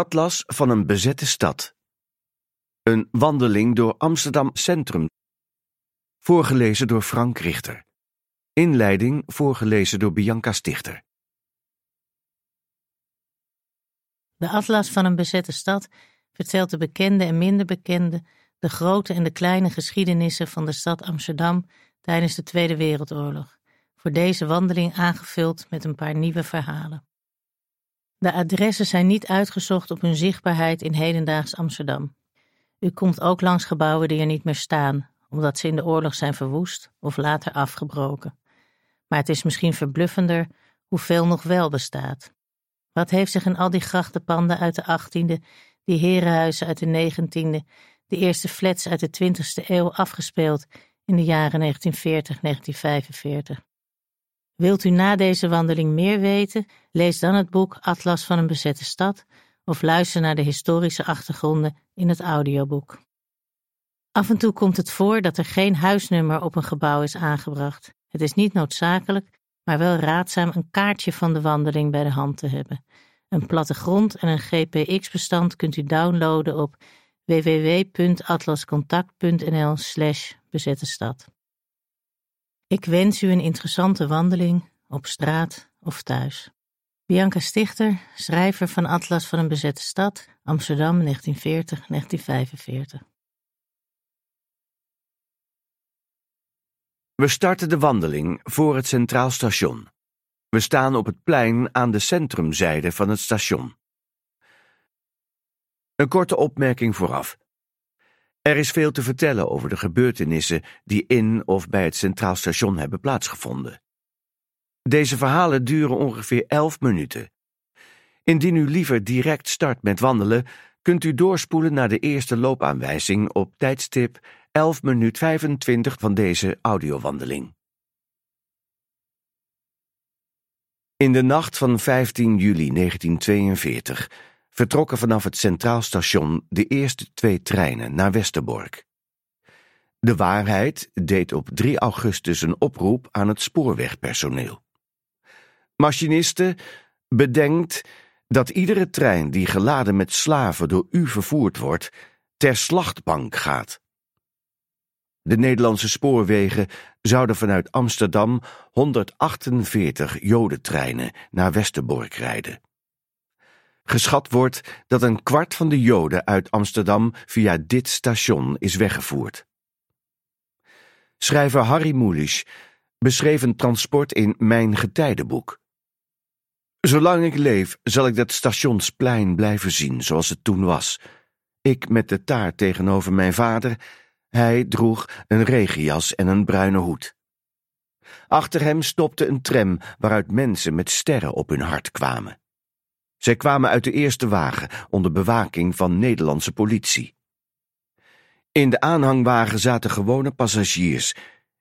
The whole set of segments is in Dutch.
Atlas van een bezette stad. Een wandeling door Amsterdam Centrum. Voorgelezen door Frank Richter. Inleiding voorgelezen door Bianca Stichter. De Atlas van een bezette stad vertelt de bekende en minder bekende, de grote en de kleine geschiedenissen van de stad Amsterdam tijdens de Tweede Wereldoorlog. Voor deze wandeling aangevuld met een paar nieuwe verhalen. De adressen zijn niet uitgezocht op hun zichtbaarheid in hedendaags Amsterdam. U komt ook langs gebouwen die er niet meer staan, omdat ze in de oorlog zijn verwoest of later afgebroken. Maar het is misschien verbluffender hoeveel nog wel bestaat. Wat heeft zich in al die grachtenpanden uit de 18e, die herenhuizen uit de 19e, de eerste flats uit de 20e eeuw afgespeeld in de jaren 1940-1945? Wilt u na deze wandeling meer weten? Lees dan het boek Atlas van een bezette stad of luister naar de historische achtergronden in het audioboek. Af en toe komt het voor dat er geen huisnummer op een gebouw is aangebracht. Het is niet noodzakelijk, maar wel raadzaam een kaartje van de wandeling bij de hand te hebben. Een plattegrond en een GPX-bestand kunt u downloaden op www.atlascontact.nl/slash bezette stad. Ik wens u een interessante wandeling op straat of thuis. Bianca Stichter, schrijver van Atlas van een bezette stad, Amsterdam 1940-1945. We starten de wandeling voor het Centraal Station. We staan op het plein aan de centrumzijde van het station. Een korte opmerking vooraf. Er is veel te vertellen over de gebeurtenissen die in of bij het Centraal Station hebben plaatsgevonden. Deze verhalen duren ongeveer 11 minuten. Indien u liever direct start met wandelen, kunt u doorspoelen naar de eerste loopaanwijzing op tijdstip 11 minuut 25 van deze audiowandeling. In de nacht van 15 juli 1942 vertrokken vanaf het Centraal Station de eerste twee treinen naar Westerbork. De waarheid deed op 3 augustus een oproep aan het spoorwegpersoneel. Machinisten, bedenkt dat iedere trein die geladen met slaven door u vervoerd wordt, ter slachtbank gaat. De Nederlandse spoorwegen zouden vanuit Amsterdam 148 jodentreinen naar Westerbork rijden. Geschat wordt dat een kwart van de joden uit Amsterdam via dit station is weggevoerd. Schrijver Harry Mulisch beschreef een transport in Mijn Getijdenboek. Zolang ik leef, zal ik dat stationsplein blijven zien zoals het toen was. Ik met de taart tegenover mijn vader, hij droeg een regenjas en een bruine hoed. Achter hem stopte een tram waaruit mensen met sterren op hun hart kwamen. Zij kwamen uit de eerste wagen onder bewaking van Nederlandse politie. In de aanhangwagen zaten gewone passagiers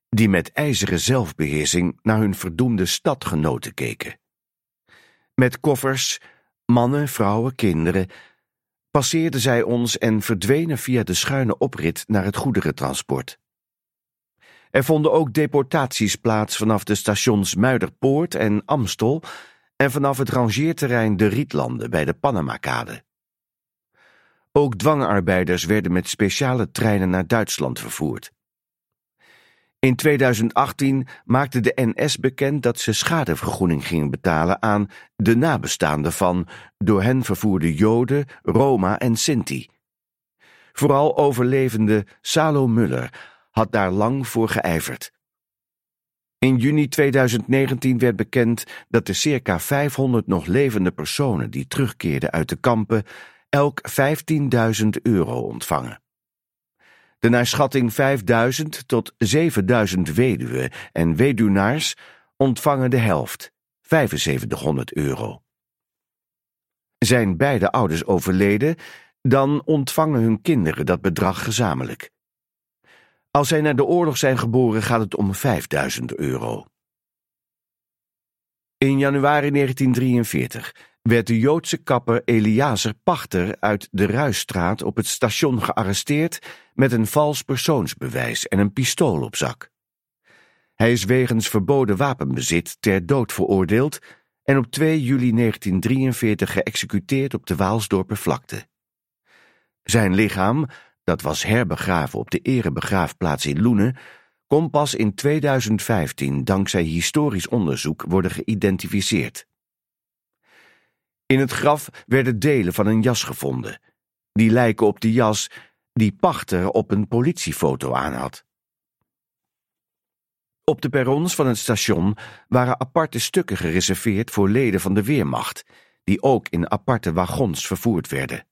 die met ijzeren zelfbeheersing naar hun verdoemde stadgenoten keken. Met koffers, mannen, vrouwen, kinderen, passeerden zij ons en verdwenen via de schuine oprit naar het goederentransport. Er vonden ook deportaties plaats vanaf de stations Muiderpoort en Amstel en vanaf het rangeerterrein De Rietlanden bij de Panamakade. Ook dwangarbeiders werden met speciale treinen naar Duitsland vervoerd. In 2018 maakte de NS bekend dat ze schadevergoeding gingen betalen aan de nabestaanden van door hen vervoerde Joden, Roma en Sinti. Vooral overlevende Salo Muller had daar lang voor geijverd. In juni 2019 werd bekend dat de circa 500 nog levende personen die terugkeerden uit de kampen elk 15.000 euro ontvangen. De naar schatting 5000 tot 7000 weduwen en weduwnaars ontvangen de helft, 7500 euro. Zijn beide ouders overleden, dan ontvangen hun kinderen dat bedrag gezamenlijk. Als zij naar de oorlog zijn geboren gaat het om 5000 euro. In januari 1943 werd de Joodse kapper Eliazer Pachter uit de Ruisstraat op het station gearresteerd met een vals persoonsbewijs en een pistool op zak. Hij is wegens verboden wapenbezit ter dood veroordeeld en op 2 juli 1943 geëxecuteerd op de Waalsdorper vlakte. Zijn lichaam, dat was herbegraven op de erebegraafplaats in Loenen, kon pas in 2015 dankzij historisch onderzoek worden geïdentificeerd. In het graf werden delen van een jas gevonden. Die lijken op de jas die Pachter op een politiefoto aanhad. Op de perrons van het station waren aparte stukken gereserveerd voor leden van de Weermacht, die ook in aparte wagons vervoerd werden.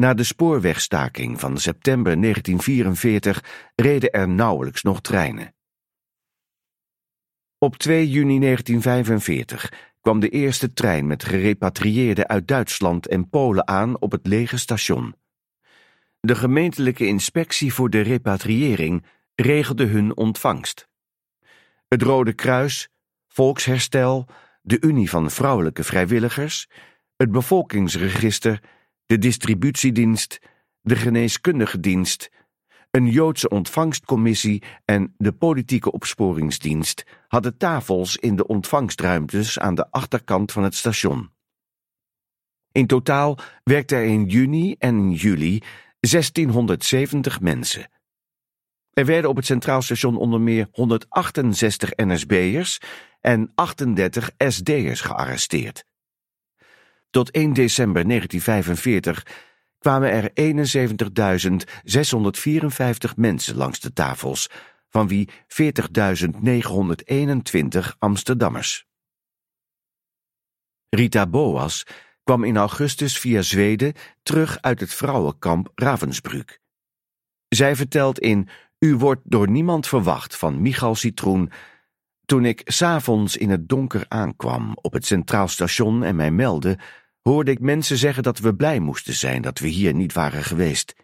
Na de spoorwegstaking van september 1944 reden er nauwelijks nog treinen. Op 2 juni 1945 kwam de eerste trein met gerepatrieerden uit Duitsland en Polen aan op het lege station. De gemeentelijke inspectie voor de repatriëring regelde hun ontvangst. Het Rode Kruis, Volksherstel, de Unie van Vrouwelijke Vrijwilligers, het Bevolkingsregister, de Distributiedienst, de Geneeskundige Dienst, een Joodse ontvangstcommissie en de Politieke Opsporingsdienst hadden tafels in de ontvangstruimtes aan de achterkant van het station. In totaal werkten er in juni en juli 1670 mensen. Er werden op het Centraal Station onder meer 168 NSB'ers en 38 SD'ers gearresteerd. Tot 1 december 1945 kwamen er 71.654 mensen langs de tafels, van wie 40.921 Amsterdammers. Rita Boas kwam in augustus via Zweden terug uit het vrouwenkamp Ravensbrück. Zij vertelt in U wordt door niemand verwacht van Michal Citroen. Toen ik s'avonds in het donker aankwam op het Centraal Station en mij meldde, hoorde ik mensen zeggen dat we blij moesten zijn dat we hier niet waren geweest.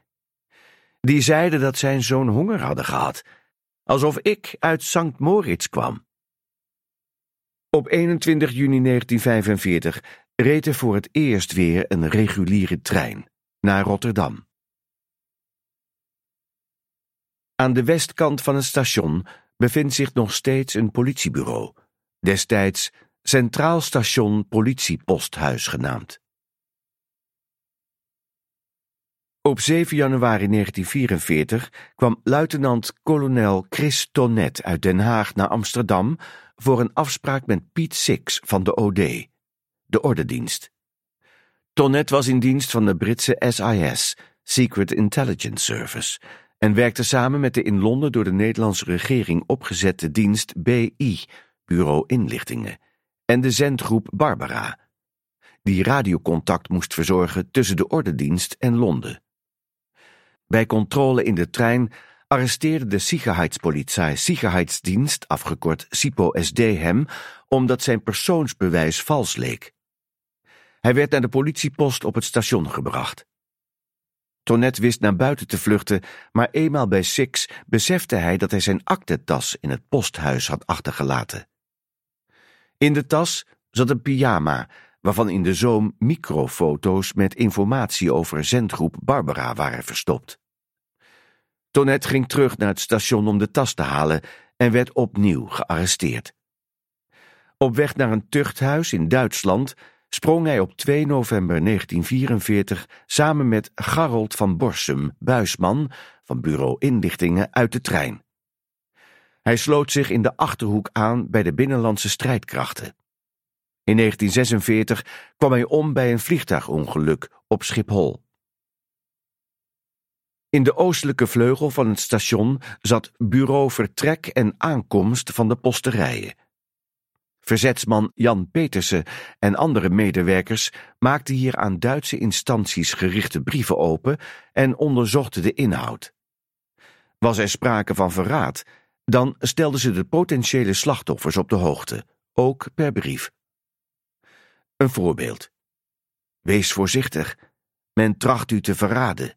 Die zeiden dat zij zo'n honger hadden gehad, alsof ik uit St. Moritz kwam. Op 21 juni 1945 reed er voor het eerst weer een reguliere trein naar Rotterdam. Aan de westkant van het station bevindt zich nog steeds een politiebureau, destijds Centraal Station Politieposthuis genaamd. Op 7 januari 1944 kwam luitenant-kolonel Chris Tonnet uit Den Haag naar Amsterdam voor een afspraak met Piet Six van de OD, de ordendienst. Tonnet was in dienst van de Britse SIS, Secret Intelligence Service, en werkte samen met de in Londen door de Nederlandse regering opgezette dienst BI, Bureau Inlichtingen, en de zendgroep Barbara, die radiocontact moest verzorgen tussen de ordendienst en Londen. Bij controle in de trein arresteerde de Sicherheitspolizei Sicherheidsdienst, afgekort SIPO-SD, hem omdat zijn persoonsbewijs vals leek. Hij werd naar de politiepost op het station gebracht. Tonet wist naar buiten te vluchten, maar eenmaal bij Six besefte hij dat hij zijn aktentas in het posthuis had achtergelaten. In de tas zat een pyjama, waarvan in de zoom microfoto's met informatie over zendgroep Barbara waren verstopt. Tonet ging terug naar het station om de tas te halen en werd opnieuw gearresteerd. Op weg naar een tuchthuis in Duitsland sprong hij op 2 november 1944 samen met Garold van Borsum, buisman van bureau inlichtingen, uit de trein. Hij sloot zich in de Achterhoek aan bij de binnenlandse strijdkrachten. In 1946 kwam hij om bij een vliegtuigongeluk op Schiphol. In de oostelijke vleugel van het station zat bureau vertrek en aankomst van de posterijen. Verzetsman Jan Petersen en andere medewerkers maakten hier aan Duitse instanties gerichte brieven open en onderzochten de inhoud. Was er sprake van verraad, dan stelden ze de potentiële slachtoffers op de hoogte, ook per brief. Een voorbeeld. Wees voorzichtig, men tracht u te verraden.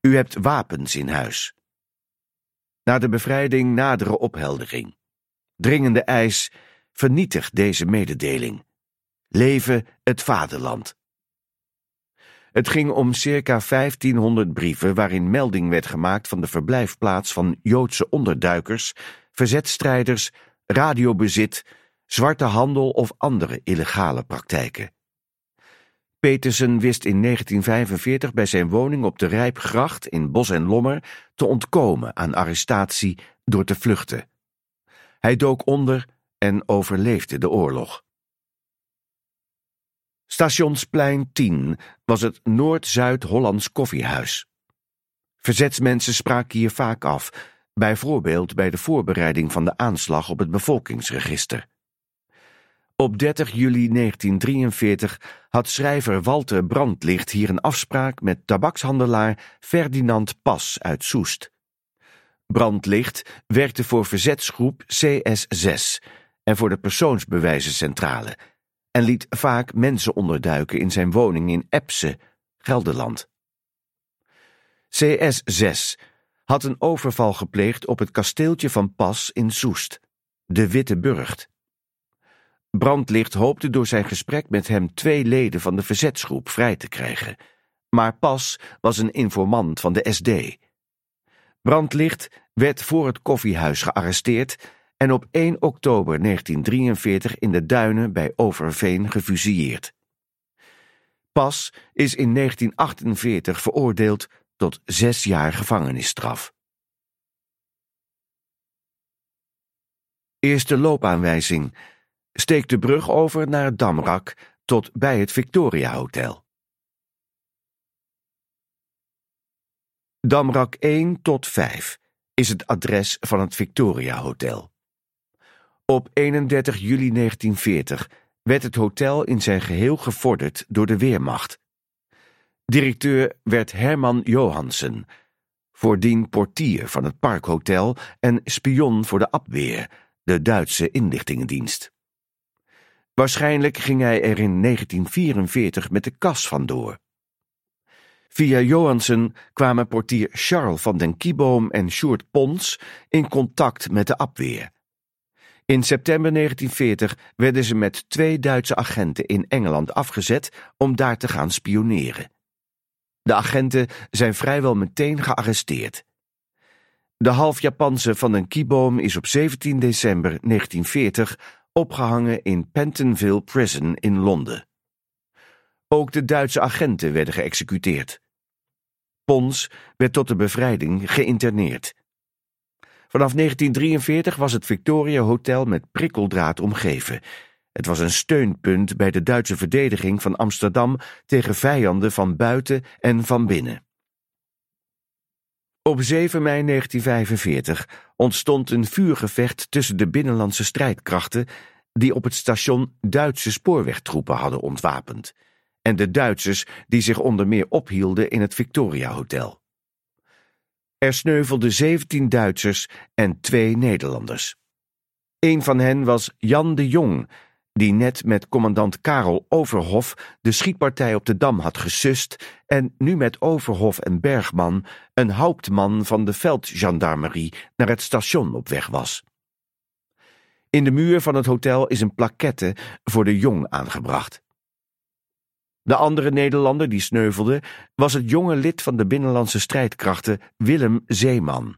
U hebt wapens in huis. Na de bevrijding nadere opheldering. Dringende eis, vernietig deze mededeling. Leven het vaderland. Het ging om circa 1500 brieven waarin melding werd gemaakt van de verblijfplaats van Joodse onderduikers, verzetstrijders, radiobezit, zwarte handel of andere illegale praktijken. Petersen wist in 1945 bij zijn woning op de Rijpgracht in Bos en Lommer te ontkomen aan arrestatie door te vluchten. Hij dook onder en overleefde de oorlog. Stationsplein 10 was het Noord-Zuid-Hollands koffiehuis. Verzetsmensen spraken hier vaak af, bijvoorbeeld bij de voorbereiding van de aanslag op het bevolkingsregister. Op 30 juli 1943 had schrijver Walter Brandlicht hier een afspraak met tabakshandelaar Ferdinand Pas uit Soest. Brandlicht werkte voor verzetsgroep CS6 en voor de persoonsbewijzencentrale en liet vaak mensen onderduiken in zijn woning in Epse, Gelderland. CS6 had een overval gepleegd op het kasteeltje van Pas in Soest, de Witte Burgt. Brandlicht hoopte door zijn gesprek met hem twee leden van de verzetsgroep vrij te krijgen, maar Pas was een informant van de SD. Brandlicht werd voor het koffiehuis gearresteerd en op 1 oktober 1943 in de duinen bij Overveen gefusilleerd. Pas is in 1948 veroordeeld tot zes jaar gevangenisstraf. Eerste loopaanwijzing. Steek de brug over naar het Damrak tot bij het Victoria Hotel. Damrak 1 tot 5 is het adres van het Victoria Hotel. Op 31 juli 1940 werd het hotel in zijn geheel gevorderd door de Weermacht. Directeur werd Herman Johansen, voordien portier van het Parkhotel en spion voor de Abweer, de Duitse inlichtingendienst. Waarschijnlijk ging hij er in 1944 met de kas vandoor. Via Johansen kwamen portier Charles van den Kieboom en Sjoerd Pons in contact met de Abweer. In september 1940 werden ze met twee Duitse agenten in Engeland afgezet om daar te gaan spioneren. De agenten zijn vrijwel meteen gearresteerd. De half-Japanse van den Kieboom is op 17 december 1940 opgehangen in Pentonville Prison in Londen. Ook de Duitse agenten werden geëxecuteerd. Pons werd tot de bevrijding geïnterneerd. Vanaf 1943 was het Victoria Hotel met prikkeldraad omgeven het was een steunpunt bij de Duitse verdediging van Amsterdam tegen vijanden van buiten en van binnen. Op 7 mei 1945 ontstond een vuurgevecht tussen de binnenlandse strijdkrachten die op het station Duitse spoorwegtroepen hadden ontwapend en de Duitsers die zich onder meer ophielden in het Victoria Hotel. Er sneuvelden 17 Duitsers en twee Nederlanders. Een van hen was Jan de Jong, die net met commandant Karel Overhof de schietpartij op de Dam had gesust en nu met Overhof en Bergman, een hooptman van de veldgendarmerie, naar het station op weg was. In de muur van het hotel is een plaquette voor de jong aangebracht. De andere Nederlander die sneuvelde was het jonge lid van de binnenlandse strijdkrachten Willem Zeeman.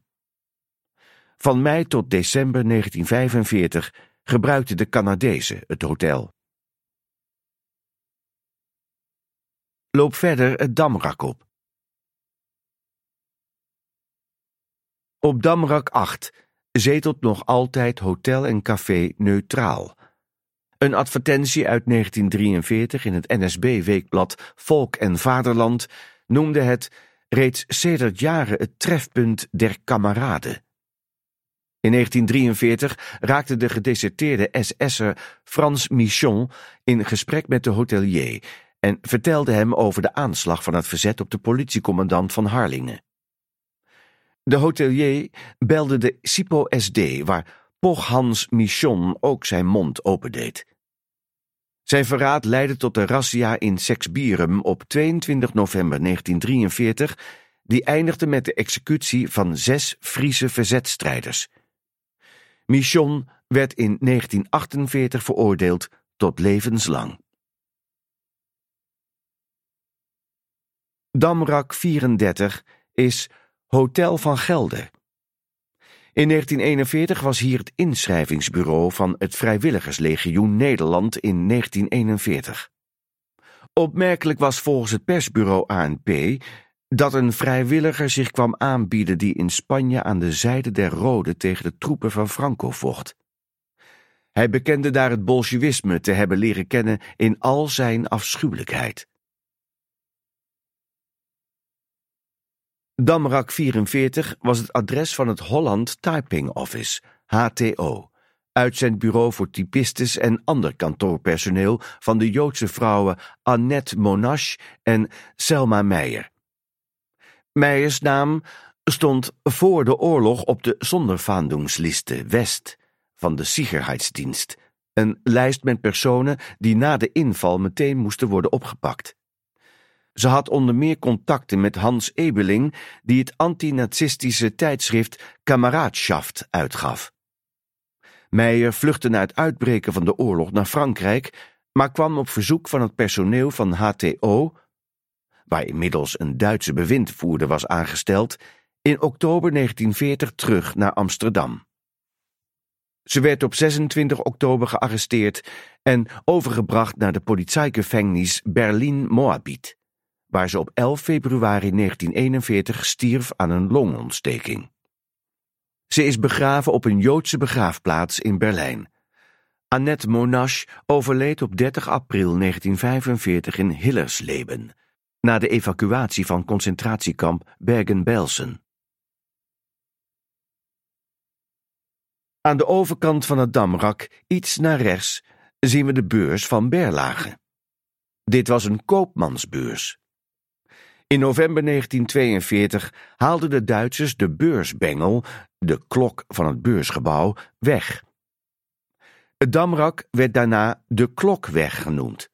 Van mei tot december 1945 gebruikten de Canadezen het hotel. Loop verder het Damrak op. Op Damrak 8 zetelt nog altijd hotel en café Neutraal. Een advertentie uit 1943 in het NSB-weekblad Volk en Vaderland noemde het reeds sedert jaren het trefpunt der kameraden. In 1943 raakte de gedeserteerde SS'er Frans Michon in gesprek met de hotelier en vertelde hem over de aanslag van het verzet op de politiecommandant van Harlingen. De hotelier belde de SIPO SD, waar Poch Hans Michon ook zijn mond opendeed. Zijn verraad leidde tot de razzia in Sexbierum op 22 november 1943, die eindigde met de executie van zes Friese verzetstrijders. Michon werd in 1948 veroordeeld tot levenslang. Damrak 34 is Hotel van Gelder. In 1941 was hier het inschrijvingsbureau van het Vrijwilligerslegioen Nederland in 1941. Opmerkelijk was volgens het persbureau ANP dat een vrijwilliger zich kwam aanbieden die in Spanje aan de zijde der Rode tegen de troepen van Franco vocht. Hij bekende daar het bolsjewisme te hebben leren kennen in al zijn afschuwelijkheid. Damrak 44 was het adres van het Holland Typing Office, HTO, uitzendbureau voor typistes en ander kantoorpersoneel van de Joodse vrouwen Annette Monash en Selma Meijer. Meijers naam stond voor de oorlog op de Sonderfahndungsliste West van de Sicherheidsdienst, een lijst met personen die na de inval meteen moesten worden opgepakt. Ze had onder meer contacten met Hans Ebeling, die het antinazistische tijdschrift Kameradschaft uitgaf. Meijer vluchtte na het uitbreken van de oorlog naar Frankrijk, maar kwam op verzoek van het personeel van HTO, waar inmiddels een Duitse bewindvoerder was aangesteld, in oktober 1940 terug naar Amsterdam. Ze werd op 26 oktober gearresteerd en overgebracht naar de politiegevangenis Berlin-Moabit, waar ze op 11 februari 1941 stierf aan een longontsteking. Ze is begraven op een Joodse begraafplaats in Berlijn. Annette Monash overleed op 30 april 1945 in Hillersleben, na de evacuatie van concentratiekamp Bergen-Belsen. Aan de overkant van het Damrak, iets naar rechts, zien we de beurs van Berlage. Dit was een koopmansbeurs. In november 1942 haalden de Duitsers de beursbengel, de klok van het beursgebouw, weg. Het Damrak werd daarna de Klokweg genoemd.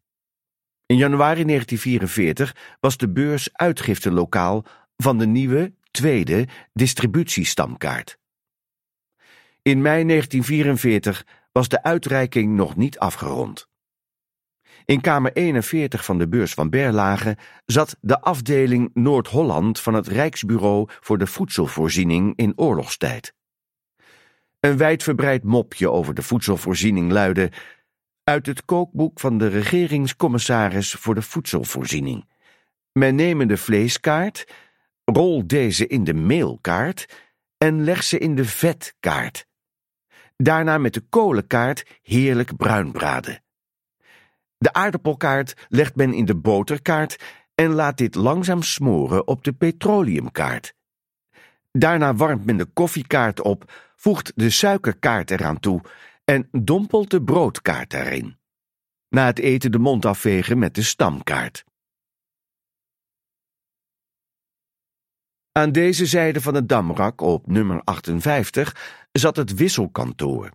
In januari 1944 was de beurs uitgiftelokaal van de nieuwe, tweede distributiestamkaart. In mei 1944 was de uitreiking nog niet afgerond. In kamer 41 van de beurs van Berlage zat de afdeling Noord-Holland van het Rijksbureau voor de Voedselvoorziening in oorlogstijd. Een wijdverbreid mopje over de voedselvoorziening luidde uit het kookboek van de regeringscommissaris voor de voedselvoorziening. Men neeme de vleeskaart, rol deze in de meelkaart en leg ze in de vetkaart. Daarna met de kolenkaart heerlijk bruin braden. De aardappelkaart legt men in de boterkaart en laat dit langzaam smoren op de petroleumkaart. Daarna warmt men de koffiekaart op, voegt de suikerkaart eraan toe en dompelt de broodkaart daarin. Na het eten de mond afvegen met de stamkaart. Aan deze zijde van het Damrak, op nummer 58, zat het wisselkantoor.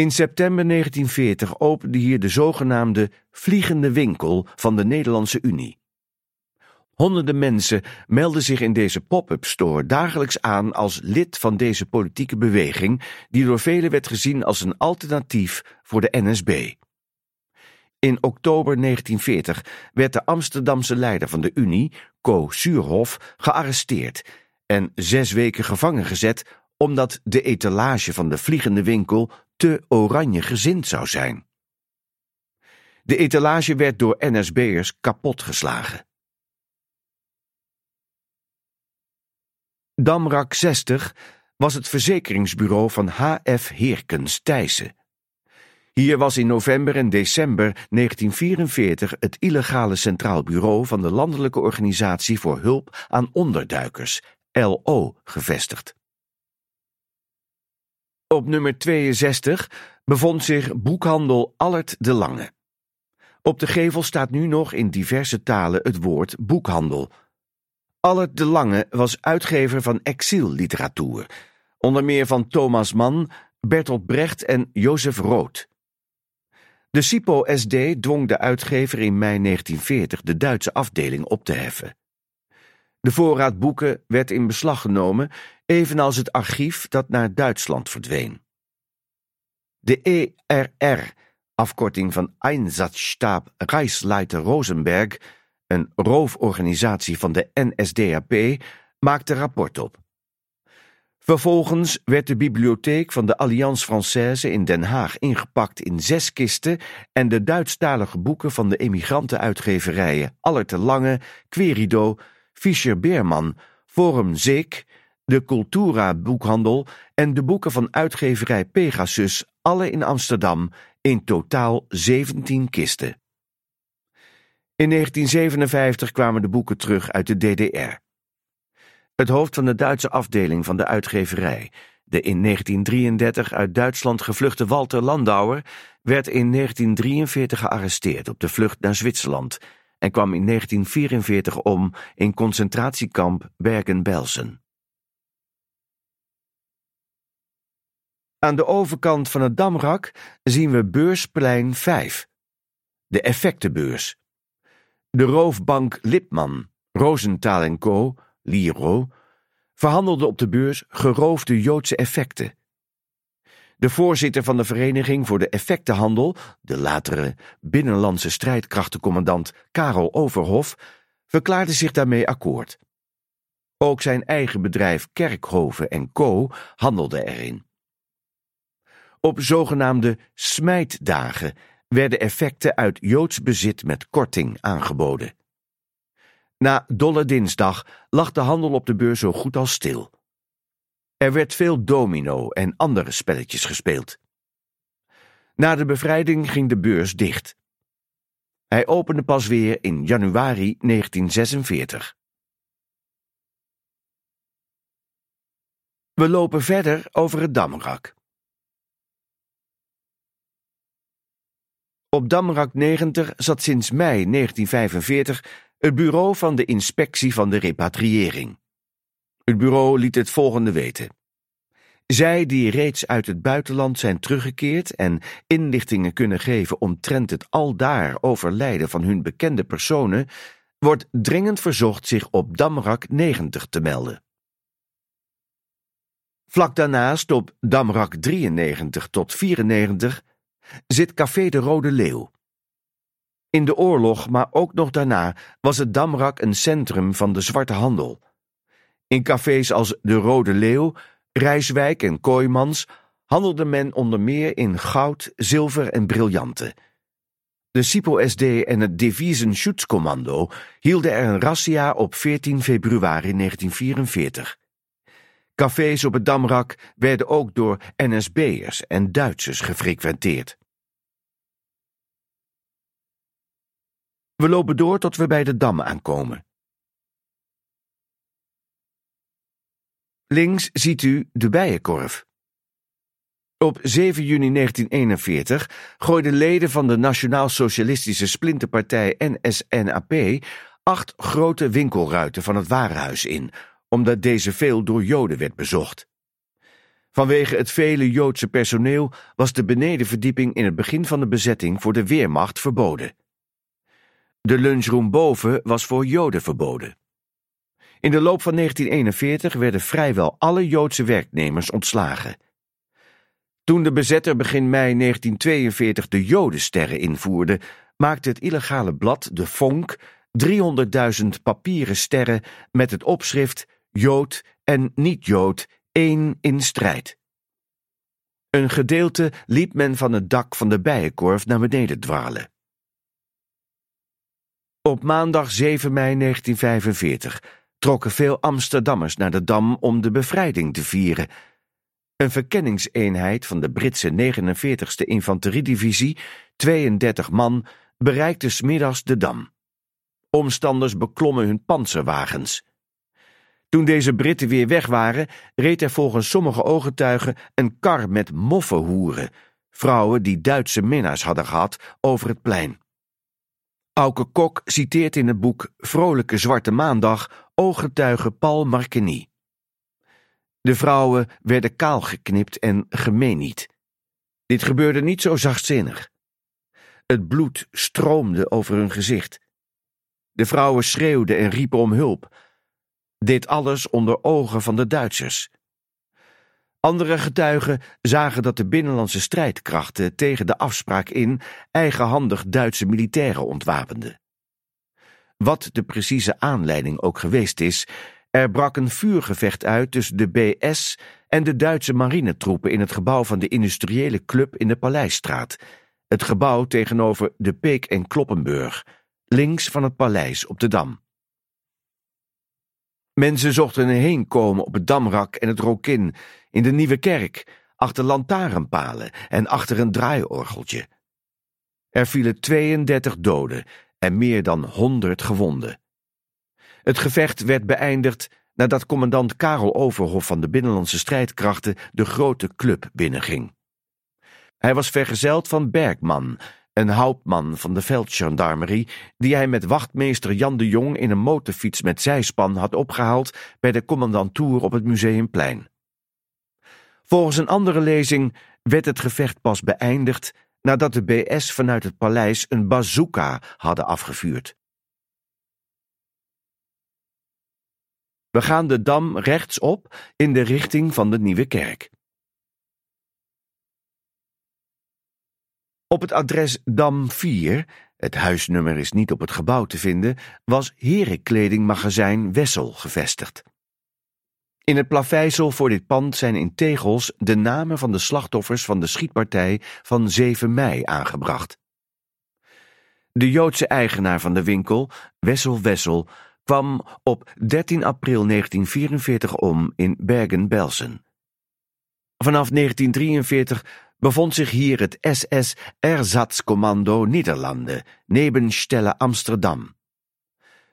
In september 1940 opende hier de zogenaamde Vliegende Winkel van de Nederlandse Unie. Honderden mensen melden zich in deze pop-up store dagelijks aan als lid van deze politieke beweging, die door velen werd gezien als een alternatief voor de NSB. In oktober 1940 werd de Amsterdamse leider van de Unie, Co Suurhof, gearresteerd en zes weken gevangen gezet omdat de etalage van de vliegende winkel te oranje gezind zou zijn. De etalage werd door NSB'ers kapotgeslagen. Damrak 60 was het verzekeringsbureau van H.F. Heerkens Thijssen. Hier was in november en december 1944 het illegale Centraal Bureau van de Landelijke Organisatie voor Hulp aan Onderduikers, LO, gevestigd. Op nummer 62 bevond zich boekhandel Allert de Lange. Op de gevel staat nu nog in diverse talen het woord boekhandel. Allert de Lange was uitgever van exielliteratuur, onder meer van Thomas Mann, Bertolt Brecht en Jozef Rood. De SIPO-SD dwong de uitgever in mei 1940 de Duitse afdeling op te heffen. De voorraad boeken werd in beslag genomen, evenals het archief dat naar Duitsland verdween. De ERR, afkorting van Einsatzstab Reichsleiter Rosenberg, een rooforganisatie van de NSDAP, maakte rapport op. Vervolgens werd de bibliotheek van de Alliance Française in Den Haag ingepakt in zes kisten en de Duitsstalige boeken van de emigrantenuitgeverijen Allert de Lange, Querido, Fischer-Beerman, Forum Zeek, de Cultura boekhandel en de boeken van uitgeverij Pegasus, alle in Amsterdam, in totaal 17 kisten. In 1957 kwamen de boeken terug uit de DDR. Het hoofd van de Duitse afdeling van de uitgeverij, de in 1933 uit Duitsland gevluchte Walter Landauer, werd in 1943 gearresteerd op de vlucht naar Zwitserland en kwam in 1944 om in concentratiekamp Bergen-Belsen. Aan de overkant van het Damrak zien we beursplein 5, de effectenbeurs. De roofbank Lipman, Rosenthal Co., Liro, verhandelde op de beurs geroofde Joodse effecten. De voorzitter van de Vereniging voor de Effectenhandel, de latere binnenlandse strijdkrachtencommandant Karel Overhof, verklaarde zich daarmee akkoord. Ook zijn eigen bedrijf Kerkhoven en Co. handelde erin. Op zogenaamde smijtdagen werden effecten uit Joods bezit met korting aangeboden. Na Dolle Dinsdag lag de handel op de beurs zo goed als stil. Er werd veel domino en andere spelletjes gespeeld. Na de bevrijding ging de beurs dicht. Hij opende pas weer in januari 1946. We lopen verder over het Damrak. Op Damrak 90 zat sinds mei 1945 het bureau van de inspectie van de repatriëring. Het bureau liet het volgende weten. Zij die reeds uit het buitenland zijn teruggekeerd en inlichtingen kunnen geven omtrent het aldaar overlijden van hun bekende personen, wordt dringend verzocht zich op Damrak 90 te melden. Vlak daarnaast op Damrak 93 tot 94 zit Café de Rode Leeuw. In de oorlog, maar ook nog daarna, was het Damrak een centrum van de zwarte handel. In cafés als de Rode Leeuw, Rijswijk en Kooimans handelde men onder meer in goud, zilver en briljanten. De SIPO-SD en het Devisenschutzkommando hielden er een razzia op 14 februari 1944. Cafés op het Damrak werden ook door NSB'ers en Duitsers gefrequenteerd. We lopen door tot we bij de dam aankomen. Links ziet u de bijenkorf. Op 7 juni 1941 gooiden leden van de Nationaal-Socialistische Splinterpartij NSNAP acht grote winkelruiten van het warenhuis in, omdat deze veel door Joden werd bezocht. Vanwege het vele Joodse personeel was de benedenverdieping in het begin van de bezetting voor de Weermacht verboden. De lunchroom boven was voor Joden verboden. In de loop van 1941 werden vrijwel alle Joodse werknemers ontslagen. Toen de bezetter begin mei 1942 de Jodensterren invoerde, maakte het illegale blad De Vonk 300.000 papieren sterren met het opschrift Jood en niet-Jood één in strijd. Een gedeelte liet men van het dak van de bijenkorf naar beneden dwalen. Op maandag 7 mei 1945 trokken veel Amsterdammers naar de Dam om de bevrijding te vieren. Een verkenningseenheid van de Britse 49e Infanteriedivisie, 32 man, bereikte smiddags de Dam. Omstanders beklommen hun panzerwagens. Toen deze Britten weer weg waren, reed er volgens sommige ooggetuigen een kar met moffenhoeren, vrouwen die Duitse minnaars hadden gehad, over het plein. Auke Kok citeert in het boek Vrolijke Zwarte Maandag ooggetuige Paul Marqueny. De vrouwen werden kaal geknipt en gemeenied. Dit gebeurde niet zo zachtzinnig. Het bloed stroomde over hun gezicht. De vrouwen schreeuwden en riepen om hulp. Dit alles onder ogen van de Duitsers. Andere getuigen zagen dat de binnenlandse strijdkrachten tegen de afspraak in eigenhandig Duitse militairen ontwapenden. Wat de precieze aanleiding ook geweest is, Er brak een vuurgevecht uit tussen de BS en de Duitse marinetroepen in het gebouw van de industriële club in de Paleisstraat. Het gebouw tegenover de Peek en Kloppenburg, links van het paleis op de Dam. Mensen zochten heen komen op het Damrak en het Rokin, in de Nieuwe Kerk, achter lantaarnpalen en achter een draaiorgeltje. Er vielen 32 doden en meer dan 100 gewonden. Het gevecht werd beëindigd nadat commandant Karel Overhof van de Binnenlandse Strijdkrachten de grote club binnenging. Hij was vergezeld van Bergman, een houtman van de veldgendarmerie, die hij met wachtmeester Jan de Jong in een motorfiets met zijspan had opgehaald bij de commandantuur op het Museumplein. Volgens een andere lezing werd het gevecht pas beëindigd nadat de BS vanuit het paleis een bazooka hadden afgevuurd. We gaan de dam rechtsop in de richting van de Nieuwe Kerk. Op het adres Dam 4, het huisnummer is niet op het gebouw te vinden, was herenkledingmagazijn Wessel gevestigd. In het plaveisel voor dit pand zijn in tegels de namen van de slachtoffers van de schietpartij van 7 mei aangebracht. De Joodse eigenaar van de winkel, Wessel Wessel, kwam op 13 april 1944 om in Bergen-Belsen. Vanaf 1943 bevond zich hier het SS Ersatzkommando Nederlanden, Nebenstelle Amsterdam.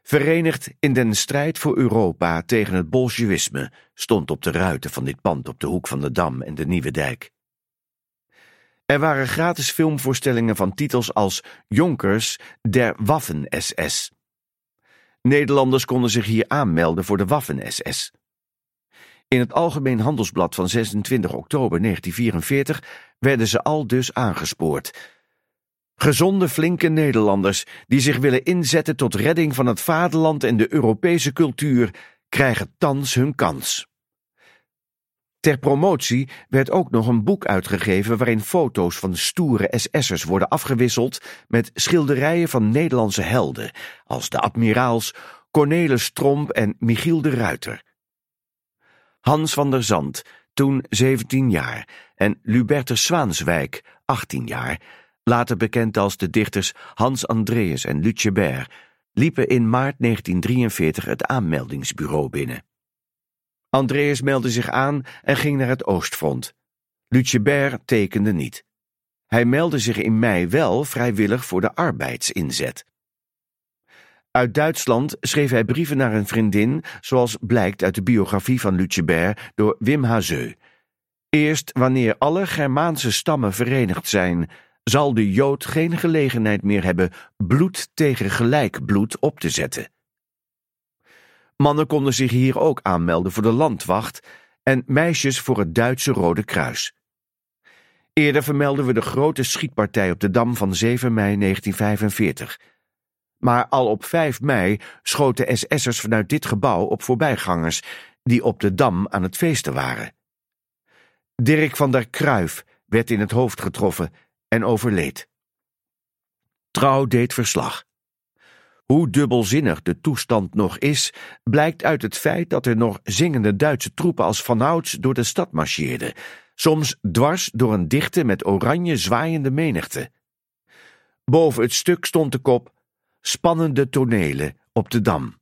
Verenigd in den strijd voor Europa tegen het bolsjewisme stond op de ruiten van dit pand op de hoek van de Dam en de Nieuwe Dijk. Er waren gratis filmvoorstellingen van titels als Jonkers der Waffen-SS. Nederlanders konden zich hier aanmelden voor de Waffen-SS. In het Algemeen Handelsblad van 26 oktober 1944 werden ze al dus aangespoord. Gezonde, flinke Nederlanders die zich willen inzetten tot redding van het vaderland en de Europese cultuur, krijgen thans hun kans. Ter promotie werd ook nog een boek uitgegeven waarin foto's van stoere SS'ers worden afgewisseld met schilderijen van Nederlandse helden, als de admiraals Cornelis Tromp en Michiel de Ruiter. Hans van der Zand, toen 17 jaar, en Lubertus Zwaanswijk, 18 jaar, later bekend als de dichters Hans Andreas en Lutjebert, liepen in maart 1943 het aanmeldingsbureau binnen. Andreas meldde zich aan en ging naar het oostfront. Lutjebert tekende niet. Hij meldde zich in mei wel vrijwillig voor de arbeidsinzet. Uit Duitsland schreef hij brieven naar een vriendin, zoals blijkt uit de biografie van Lutjebert door Wim Hazeu. Eerst wanneer alle Germaanse stammen verenigd zijn, zal de Jood geen gelegenheid meer hebben bloed tegen gelijk bloed op te zetten. Mannen konden zich hier ook aanmelden voor de landwacht en meisjes voor het Duitse Rode Kruis. Eerder vermelden we de grote schietpartij op de Dam van 7 mei 1945. Maar al op 5 mei schoten SS'ers vanuit dit gebouw op voorbijgangers die op de Dam aan het feesten waren. Dirk van der Kruif werd in het hoofd getroffen en overleed. Trouw deed verslag. Hoe dubbelzinnig de toestand nog is, blijkt uit het feit dat er nog zingende Duitse troepen als vanouds door de stad marcheerden, soms dwars door een dichte met oranje zwaaiende menigte. Boven het stuk stond de kop Spannende tonelen op de Dam.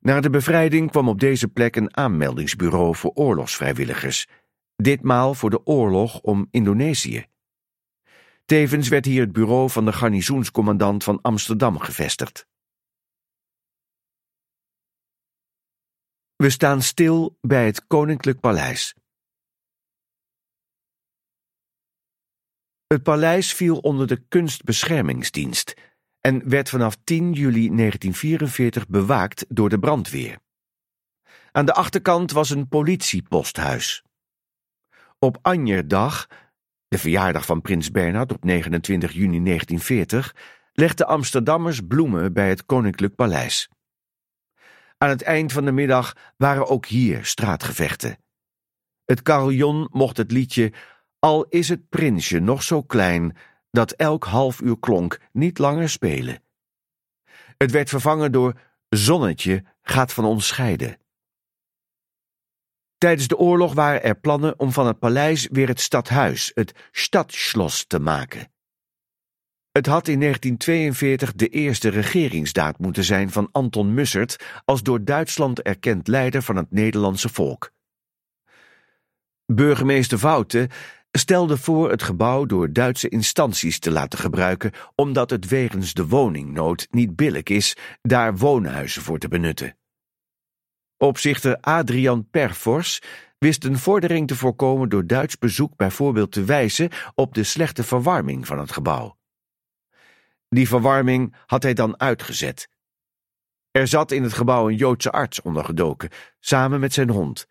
Na de bevrijding kwam op deze plek een aanmeldingsbureau voor oorlogsvrijwilligers, ditmaal voor de oorlog om Indonesië. Tevens werd hier het bureau van de garnizoenscommandant van Amsterdam gevestigd. We staan stil bij het Koninklijk Paleis. Het paleis viel onder de Kunstbeschermingsdienst en werd vanaf 10 juli 1944 bewaakt door de brandweer. Aan de achterkant was een politieposthuis. Op Anjerdag de verjaardag van prins Bernhard op 29 juni 1940, legden Amsterdammers bloemen bij het Koninklijk Paleis. Aan het eind van de middag waren ook hier straatgevechten. Het carillon mocht het liedje Al is het prinsje nog zo klein, dat elk half uur klonk, niet langer spelen. Het werd vervangen door Zonnetje, gaat van ons scheiden. Tijdens de oorlog waren er plannen om van het paleis weer het stadhuis, het Stadschloss, te maken. Het had in 1942 de eerste regeringsdaad moeten zijn van Anton Mussert als door Duitsland erkend leider van het Nederlandse volk. Burgemeester Woute stelde voor het gebouw door Duitse instanties te laten gebruiken, omdat het wegens de woningnood niet billig is daar woonhuizen voor te benutten. Opzichter Adrian Perfors wist een vordering te voorkomen door Duits bezoek bijvoorbeeld te wijzen op de slechte verwarming van het gebouw. Die verwarming had hij dan uitgezet. Er zat in het gebouw een Joodse arts ondergedoken, samen met zijn hond.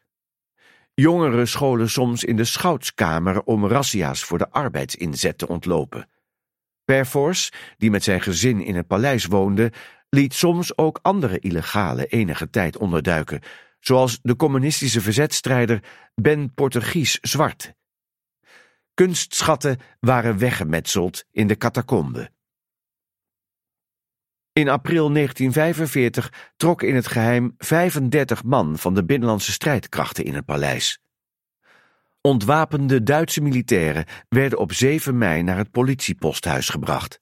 Jongeren scholen soms in de schoutskamer om razzia's voor de arbeidsinzet te ontlopen. Perfors, die met zijn gezin in het paleis woonde, liet soms ook andere illegale enige tijd onderduiken, zoals de communistische verzetstrijder Ben Portugies Zwart. Kunstschatten waren weggemetseld in de catacombe. In april 1945 trokken in het geheim 35 man van de binnenlandse strijdkrachten in het paleis. Ontwapende Duitse militairen werden op 7 mei naar het politieposthuis gebracht.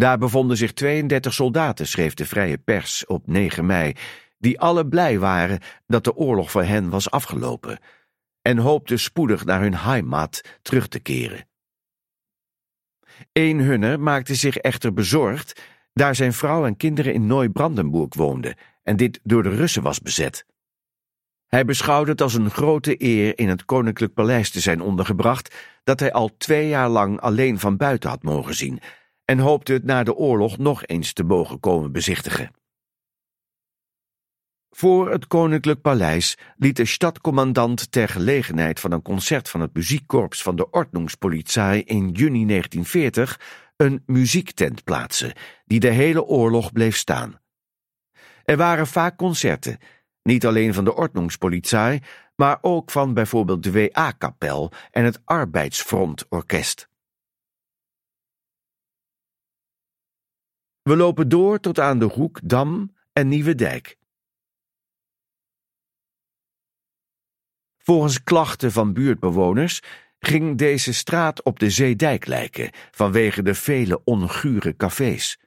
Daar bevonden zich 32 soldaten, schreef de Vrije Pers op 9 mei, die alle blij waren dat de oorlog voor hen was afgelopen en hoopten spoedig naar hun heimat terug te keren. Een hunner maakte zich echter bezorgd daar zijn vrouw en kinderen in Neubrandenburg woonden en dit door de Russen was bezet. Hij beschouwde het als een grote eer in het koninklijk paleis te zijn ondergebracht dat hij al twee jaar lang alleen van buiten had mogen zien en hoopte het na de oorlog nog eens te mogen komen bezichtigen. Voor het Koninklijk Paleis liet de stadcommandant ter gelegenheid van een concert van het muziekkorps van de Ordnungspolizei in juni 1940 een muziektent plaatsen, die de hele oorlog bleef staan. Er waren vaak concerten, niet alleen van de Ordnungspolizei, maar ook van bijvoorbeeld de WA-kapel en het Arbeidsfrontorkest. We lopen door tot aan de Hoek, Dam en Nieuwe Dijk. Volgens klachten van buurtbewoners ging deze straat op de zeedijk lijken vanwege de vele ongure cafés.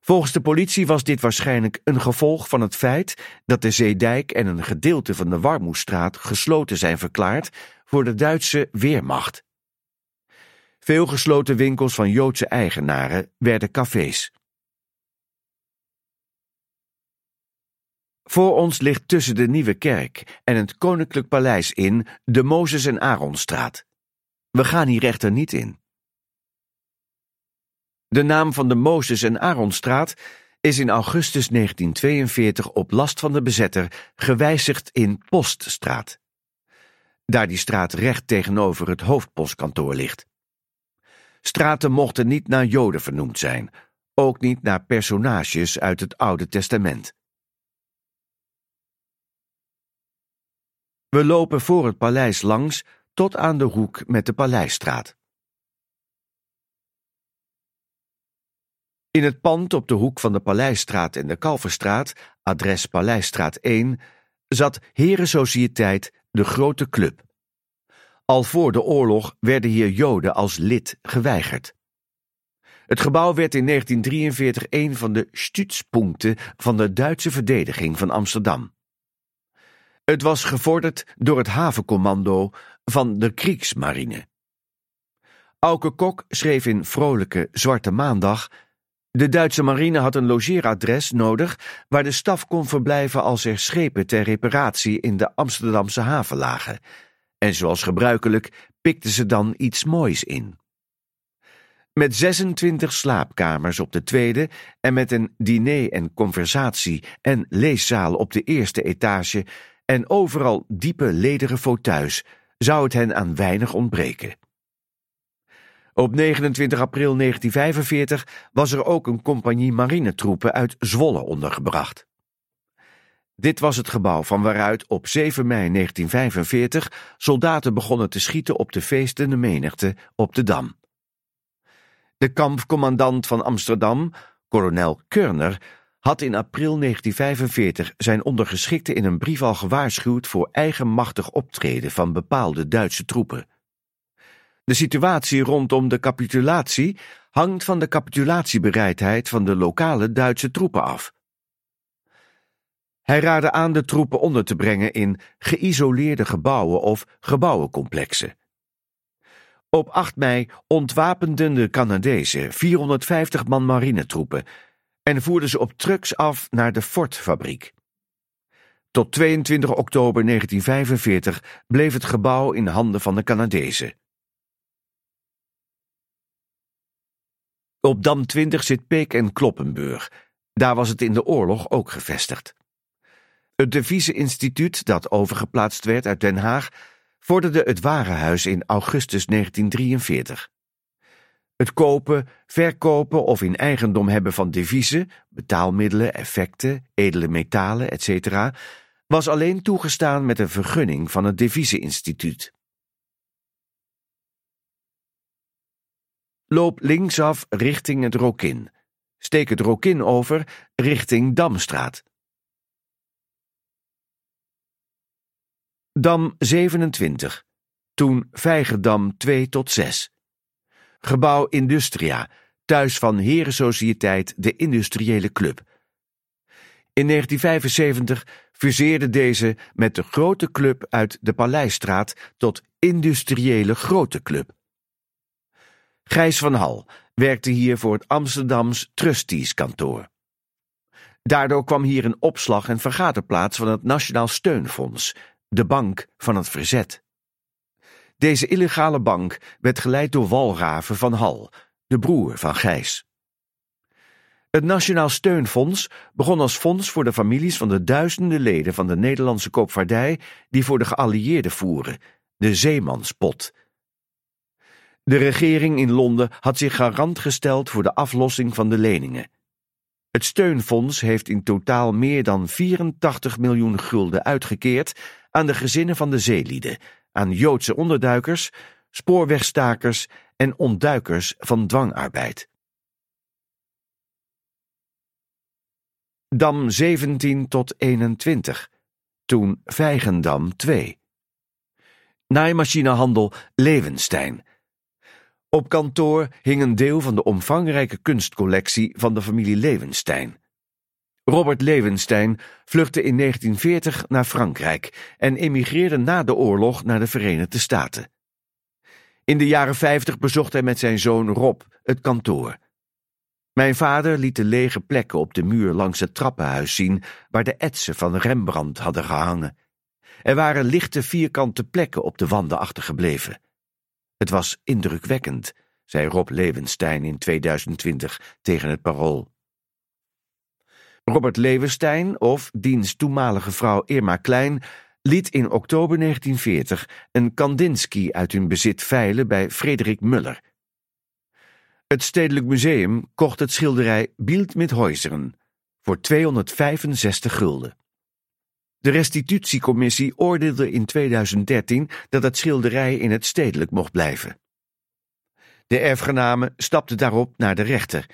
Volgens de politie was dit waarschijnlijk een gevolg van het feit dat de zeedijk en een gedeelte van de Warmoestraat gesloten zijn verklaard voor de Duitse Weermacht. Veel gesloten winkels van Joodse eigenaren werden cafés. Voor ons ligt tussen de Nieuwe Kerk en het Koninklijk Paleis in de Mozes en Aaronstraat. We gaan hier echter niet in. De naam van de Mozes en Aaronstraat is in augustus 1942 op last van de bezetter gewijzigd in Poststraat. Daar die straat recht tegenover het hoofdpostkantoor ligt. Straten mochten niet naar Joden vernoemd zijn, ook niet naar personages uit het Oude Testament. We lopen voor het paleis langs tot aan de hoek met de Paleisstraat. In het pand op de hoek van de Paleisstraat en de Kalverstraat, adres Paleisstraat 1, zat Herensociëteit de Grote Club. Al voor de oorlog werden hier Joden als lid geweigerd. Het gebouw werd in 1943 een van de stützpunkten van de Duitse verdediging van Amsterdam. Het was gevorderd door het havencommando van de Kriegsmarine. Auke Kok schreef in Vrolijke Zwarte Maandag de Duitse marine had een logeeradres nodig waar de staf kon verblijven als er schepen ter reparatie in de Amsterdamse haven lagen. En zoals gebruikelijk pikten ze dan iets moois in. Met 26 slaapkamers op de tweede en met een diner en conversatie en leeszaal op de eerste etage en overal diepe lederen fauteuils zou het hen aan weinig ontbreken. Op 29 april 1945 was er ook een compagnie marinetroepen uit Zwolle ondergebracht. Dit was het gebouw van waaruit op 7 mei 1945 soldaten begonnen te schieten op de feestende menigte op de Dam. De kampcommandant van Amsterdam, kolonel Körner, had in april 1945 zijn ondergeschikte in een brief al gewaarschuwd voor eigenmachtig optreden van bepaalde Duitse troepen. De situatie rondom de capitulatie hangt van de capitulatiebereidheid van de lokale Duitse troepen af. Hij raadde aan de troepen onder te brengen in geïsoleerde gebouwen of gebouwencomplexen. Op 8 mei ontwapenden de Canadezen 450 man marinetroepen en voerden ze op trucks af naar de Ford-fabriek. Tot 22 oktober 1945 bleef het gebouw in handen van de Canadezen. Op Dam 20 zit Peek en Kloppenburg. Daar was het in de oorlog ook gevestigd. Het Deviezeninstituut, dat overgeplaatst werd uit Den Haag, vorderde het Warenhuis in augustus 1943. Het kopen, verkopen of in eigendom hebben van deviezen, betaalmiddelen, effecten, edele metalen, etc. was alleen toegestaan met een vergunning van het Deviezeninstituut. Loop linksaf richting het Rokin. Steek het Rokin over richting Damstraat. Dam 27. Toen Vijgerdam 2 tot 6. Gebouw Industria, thuis van Herensociëteit de Industriële Club. In 1975 fuseerde deze met de Grote Club uit de Paleisstraat tot Industriële Grote Club. Gijs van Hal werkte hier voor het Amsterdams Trustees kantoor. Daardoor kwam hier een opslag- en vergaderplaats van het Nationaal Steunfonds, de bank van het verzet. Deze illegale bank werd geleid door Walraven van Hal, de broer van Gijs. Het Nationaal Steunfonds begon als fonds voor de families van de duizenden leden van de Nederlandse koopvaardij die voor de geallieerden voeren, de Zeemanspot. De regering in Londen had zich garant gesteld voor de aflossing van de leningen. Het steunfonds heeft in totaal meer dan 84 miljoen gulden uitgekeerd aan de gezinnen van de zeelieden, aan Joodse onderduikers, spoorwegstakers en ontduikers van dwangarbeid. Dam 17 tot 21, toen Vijgendam 2. Naaimachinehandel Levenstein. Op kantoor hing een deel van de omvangrijke kunstcollectie van de familie Levenstein. Robert Levenstein vluchtte in 1940 naar Frankrijk en emigreerde na de oorlog naar de Verenigde Staten. In de jaren 50 bezocht hij met zijn zoon Rob het kantoor. Mijn vader liet de lege plekken op de muur langs het trappenhuis zien waar de etsen van Rembrandt hadden gehangen. Er waren lichte vierkante plekken op de wanden achtergebleven. Het was indrukwekkend, zei Rob Levenstein in 2020 tegen het Parool. Robert Levenstein, of diens toenmalige vrouw Irma Klein, liet in oktober 1940 een Kandinsky uit hun bezit veilen bij Frederik Muller. Het Stedelijk Museum kocht het schilderij Bild met Heuseren voor 265 gulden. De restitutiecommissie oordeelde in 2013 dat het schilderij in het stedelijk mocht blijven. De erfgenamen stapten daarop naar de rechter.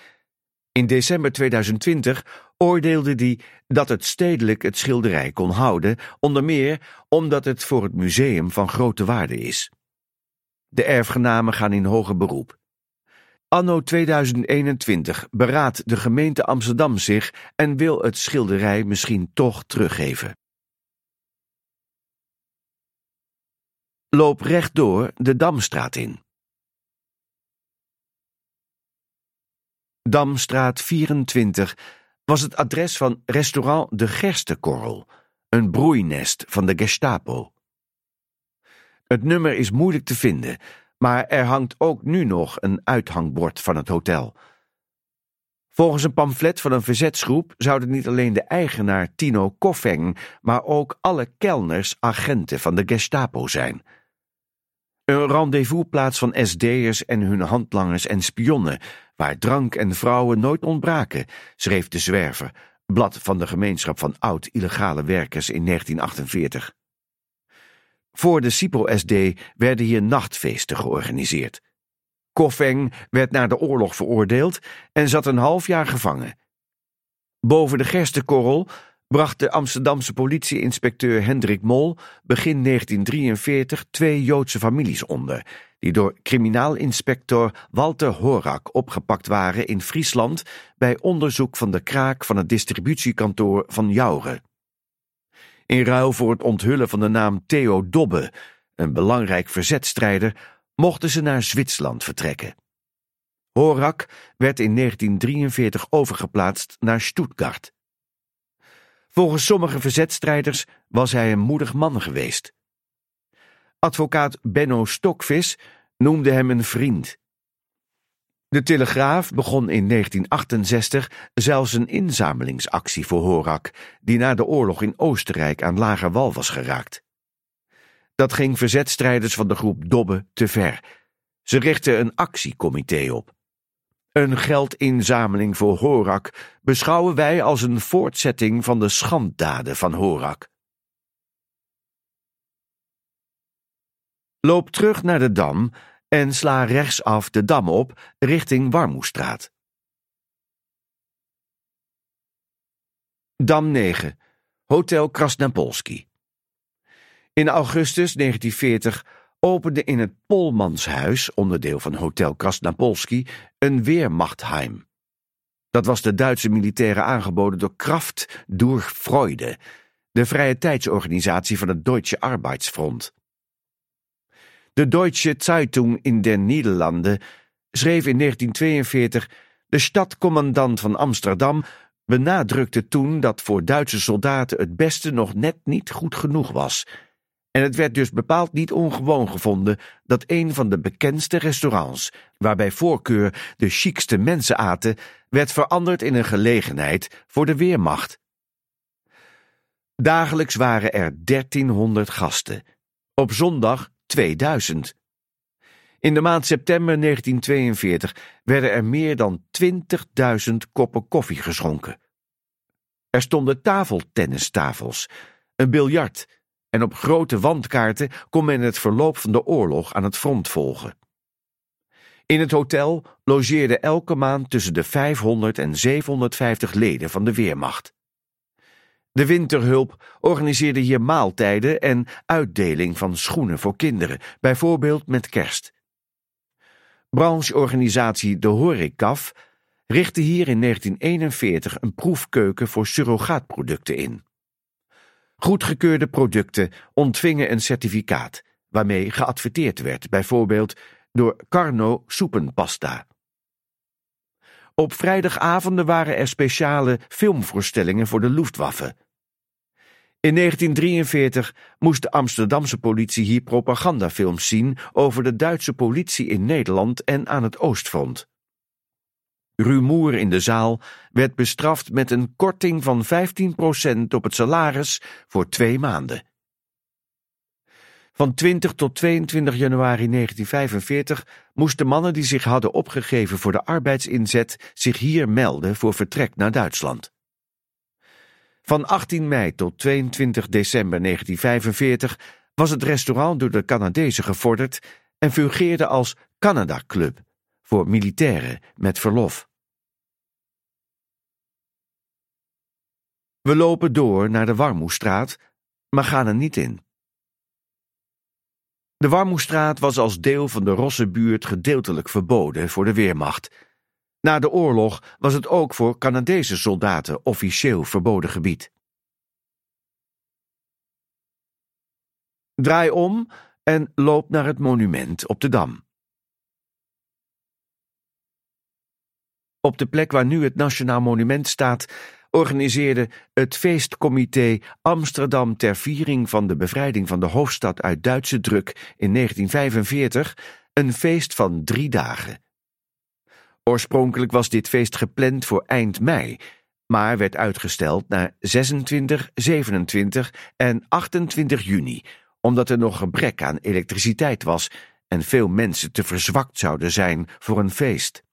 In december 2020 oordeelde die dat het stedelijk het schilderij kon houden, onder meer omdat het voor het museum van grote waarde is. De erfgenamen gaan in hoger beroep. Anno 2021 beraadt de gemeente Amsterdam zich en wil het schilderij misschien toch teruggeven. Loop rechtdoor de Damstraat in. Damstraat 24 was het adres van restaurant De Gerstekorrel, een broeinest van de Gestapo. Het nummer is moeilijk te vinden, maar er hangt ook nu nog een uithangbord van het hotel. Volgens een pamflet van een verzetsgroep zouden niet alleen de eigenaar Tino Koffeng, maar ook alle kelners agenten van de Gestapo zijn. Een rendezvousplaats van SD'ers en hun handlangers en spionnen, waar drank en vrouwen nooit ontbraken, schreef de zwerver, blad van de gemeenschap van oud-illegale werkers in 1948. Voor de Cipro-SD werden hier nachtfeesten georganiseerd. Koffeng werd na de oorlog veroordeeld en zat een half jaar gevangen. Boven de gerstekorrel bracht de Amsterdamse politieinspecteur Hendrik Mol begin 1943 twee Joodse families onder, die door criminaalinspector Walter Horak opgepakt waren in Friesland bij onderzoek van de kraak van het distributiekantoor van Joure. In ruil voor het onthullen van de naam Theo Dobbe, een belangrijk verzetstrijder, mochten ze naar Zwitserland vertrekken. Horak werd in 1943 overgeplaatst naar Stuttgart. Volgens sommige verzetstrijders was hij een moedig man geweest. Advocaat Benno Stokvis noemde hem een vriend. De Telegraaf begon in 1968 zelfs een inzamelingsactie voor Horak, die na de oorlog in Oostenrijk aan lager wal was geraakt. Dat ging verzetstrijders van de groep Dobbe te ver. Ze richtten een actiecomité op. Een geldinzameling voor Horak beschouwen wij als een voortzetting van de schanddaden van Horak. Loop terug naar de Dam en sla rechtsaf de Dam op richting Warmoestraat. Dam 9, Hotel Krasnapolski. In augustus 1940 opende in het Polmanshuis, onderdeel van Hotel Krasnapolski, een Weermachtheim. Dat was de Duitse militairen aangeboden door Kraft durch Freude, de vrije tijdsorganisatie van het Deutsche Arbeidsfront. De Deutsche Zeitung in den Niederlanden schreef in 1942: De stadcommandant van Amsterdam benadrukte toen dat voor Duitse soldaten het beste nog net niet goed genoeg was en het werd dus bepaald niet ongewoon gevonden dat een van de bekendste restaurants, waarbij voorkeur de chicste mensen aten, werd veranderd in een gelegenheid voor de weermacht. Dagelijks waren er 1300 gasten, op zondag 2000. In de maand september 1942 werden er meer dan 20.000 koppen koffie geschonken. Er stonden tafeltennistafels, een biljart en op grote wandkaarten kon men het verloop van de oorlog aan het front volgen. In het hotel logeerden elke maand tussen de 500 en 750 leden van de Weermacht. De winterhulp organiseerde hier maaltijden en uitdeling van schoenen voor kinderen, bijvoorbeeld met kerst. Brancheorganisatie De Horecaf richtte hier in 1941 een proefkeuken voor surrogaatproducten in. Goedgekeurde producten ontvingen een certificaat, waarmee geadverteerd werd, bijvoorbeeld door Carno soepenpasta. Op vrijdagavonden waren er speciale filmvoorstellingen voor de Luftwaffe. In 1943 moest de Amsterdamse politie hier propagandafilms zien over de Duitse politie in Nederland en aan het Oostfront. Rumoer in de zaal werd bestraft met een korting van 15% op het salaris voor twee maanden. Van 20 tot 22 januari 1945 moesten mannen die zich hadden opgegeven voor de arbeidsinzet zich hier melden voor vertrek naar Duitsland. Van 18 mei tot 22 december 1945 was het restaurant door de Canadezen gevorderd en fungeerde als Canada Club voor militairen met verlof. We lopen door naar de Warmoestraat, maar gaan er niet in. De Warmoestraat was als deel van de Rossenbuurt gedeeltelijk verboden voor de Weermacht. Na de oorlog was het ook voor Canadese soldaten officieel verboden gebied. Draai om en loop naar het monument op de Dam. Op de plek waar nu het Nationaal Monument staat, organiseerde het feestcomité Amsterdam ter viering van de bevrijding van de hoofdstad uit Duitse druk in 1945 een feest van drie dagen. Oorspronkelijk was dit feest gepland voor eind mei, maar werd uitgesteld naar 26, 27 en 28 juni, omdat er nog gebrek aan elektriciteit was en veel mensen te verzwakt zouden zijn voor een feest.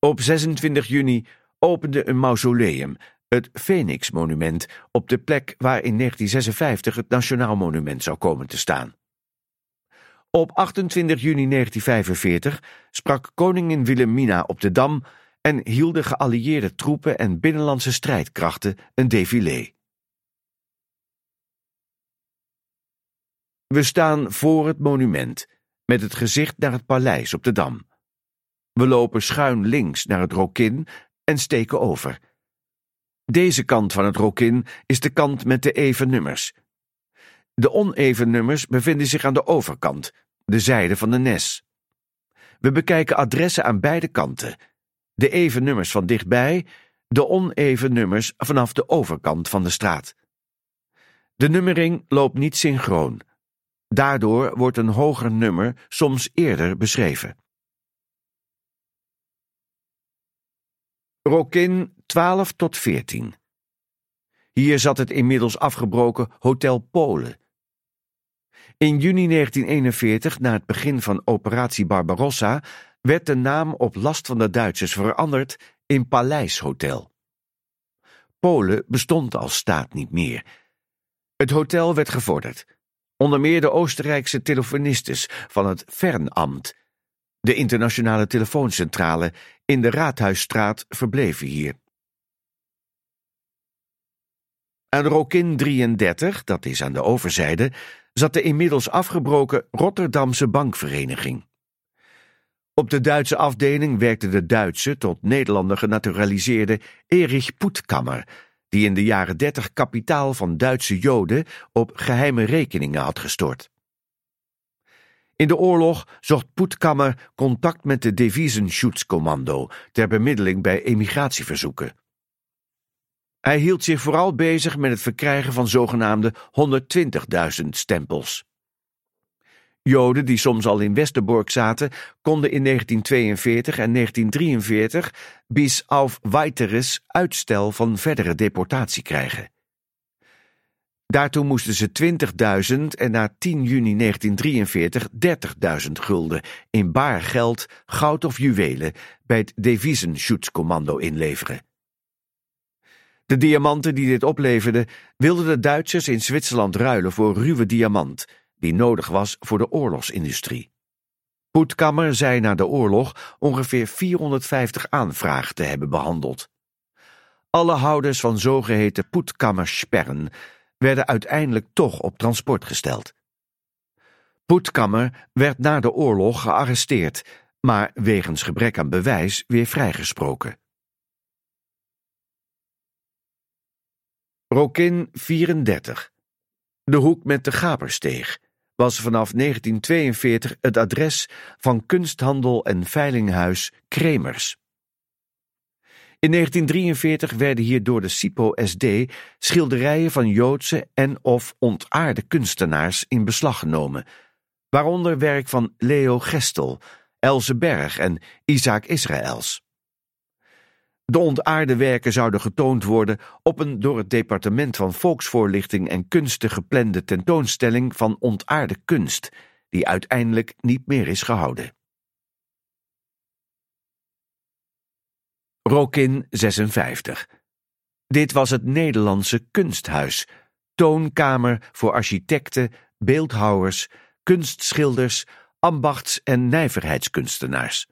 Op 26 juni opende een mausoleum, het Phoenix-monument, op de plek waar in 1956 het Nationaal Monument zou komen te staan. Op 28 juni 1945 sprak koningin Wilhelmina op de Dam en hielden geallieerde troepen en binnenlandse strijdkrachten een défilé. We staan voor het monument, met het gezicht naar het paleis op de Dam. We lopen schuin links naar het Rokin en steken over. Deze kant van het Rokin is de kant met de even nummers. De oneven nummers bevinden zich aan de overkant, de zijde van de Nes. We bekijken adressen aan beide kanten. De even nummers van dichtbij, de oneven nummers vanaf de overkant van de straat. De nummering loopt niet synchroon. Daardoor wordt een hoger nummer soms eerder beschreven. Rokin 12 tot 14. Hier zat het inmiddels afgebroken Hotel Polen. In juni 1941, na het begin van Operatie Barbarossa, werd de naam op last van de Duitsers veranderd in Paleishotel. Polen bestond als staat niet meer. Het hotel werd gevorderd. Onder meer de Oostenrijkse telefonistes van het Fernamt, de internationale telefooncentrale in de Raadhuisstraat, verbleven hier. Aan Rokin 33, dat is aan de overzijde, zat de inmiddels afgebroken Rotterdamse bankvereniging. Op de Duitse afdeling werkte de Duitse, tot Nederlander genaturaliseerde Erich Poetkammer, die in de jaren dertig kapitaal van Duitse Joden op geheime rekeningen had gestort. In de oorlog zocht Poetkammer contact met de Devisenschutzkommando ter bemiddeling bij emigratieverzoeken. Hij hield zich vooral bezig met het verkrijgen van zogenaamde 120.000 stempels. Joden die soms al in Westerbork zaten, konden in 1942 en 1943 bis auf weiteres uitstel van verdere deportatie krijgen. Daartoe moesten ze 20.000 en na 10 juni 1943 30.000 gulden in baar geld, goud of juwelen bij het Devisenschutzkommando inleveren. De diamanten die dit opleverde wilden de Duitsers in Zwitserland ruilen voor ruwe diamant, die nodig was voor de oorlogsindustrie. Poetkammer zei na de oorlog ongeveer 450 aanvragen te hebben behandeld. Alle houders van zogeheten poetkammersperren werden uiteindelijk toch op transport gesteld. Poetkammer werd na de oorlog gearresteerd, maar wegens gebrek aan bewijs weer vrijgesproken. Rokin 34. De hoek met de Gapersteeg was vanaf 1942 het adres van kunsthandel en veilinghuis Kremers. In 1943 werden hier door de SIPO SD schilderijen van Joodse en of ontaarde kunstenaars in beslag genomen, waaronder werk van Leo Gestel, Else Berg en Isaac Israëls. De ontaarde werken zouden getoond worden op een door het departement van Volksvoorlichting en Kunsten geplande tentoonstelling van ontaarde kunst, die uiteindelijk niet meer is gehouden. Rokin 56. Dit was het Nederlandse kunsthuis, toonkamer voor architecten, beeldhouwers, kunstschilders, ambachts- en nijverheidskunstenaars.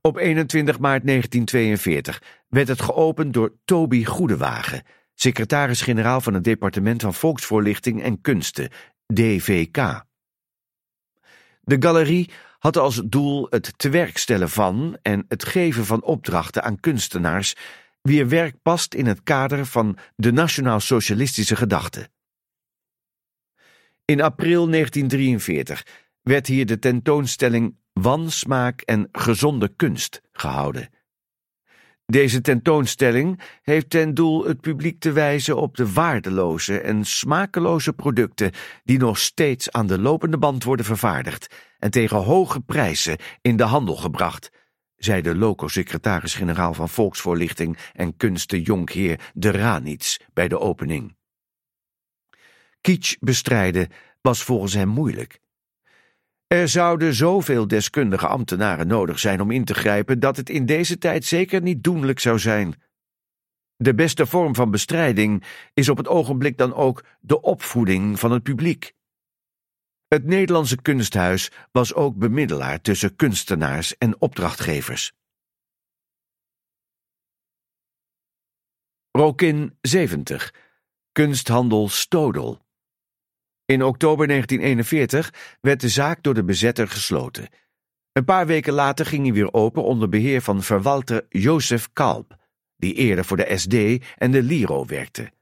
Op 21 maart 1942 werd het geopend door Toby Goedewagen, secretaris-generaal van het Departement van Volksvoorlichting en Kunsten, DVK. De galerie had als doel het tewerkstellen van en het geven van opdrachten aan kunstenaars wier werk past in het kader van de nationaal-socialistische gedachte. In april 1943 werd hier de tentoonstelling Wansmaak en gezonde kunst gehouden. Deze tentoonstelling heeft ten doel het publiek te wijzen op de waardeloze en smakeloze producten die nog steeds aan de lopende band worden vervaardigd en tegen hoge prijzen in de handel gebracht, zei de loco-secretaris-generaal van Volksvoorlichting en Kunsten Jonkheer de Ranits bij de opening. Kitsch bestrijden was volgens hem moeilijk. Er zouden zoveel deskundige ambtenaren nodig zijn om in te grijpen dat het in deze tijd zeker niet doenlijk zou zijn. De beste vorm van bestrijding is op het ogenblik dan ook de opvoeding van het publiek. Het Nederlandse Kunsthuis was ook bemiddelaar tussen kunstenaars en opdrachtgevers. Rokin 70, kunsthandel Stodel. In oktober 1941 werd de zaak door de bezetter gesloten. Een paar weken later ging hij weer open onder beheer van verwalter Jozef Kalb, die eerder voor de SD en de Liro werkte.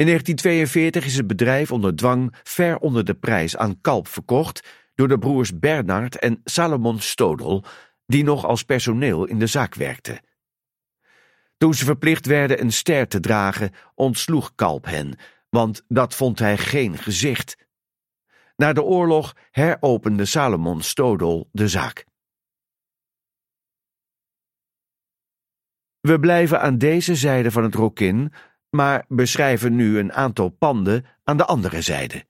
In 1942 is het bedrijf onder dwang ver onder de prijs aan Kalb verkocht door de broers Bernard en Salomon Stodel, die nog als personeel in de zaak werkten. Toen ze verplicht werden een ster te dragen, ontsloeg Kalb hen, want dat vond hij geen gezicht. Na de oorlog heropende Salomon Stodel de zaak. We blijven aan deze zijde van het Rokin, maar beschrijven nu een aantal panden aan de andere zijde.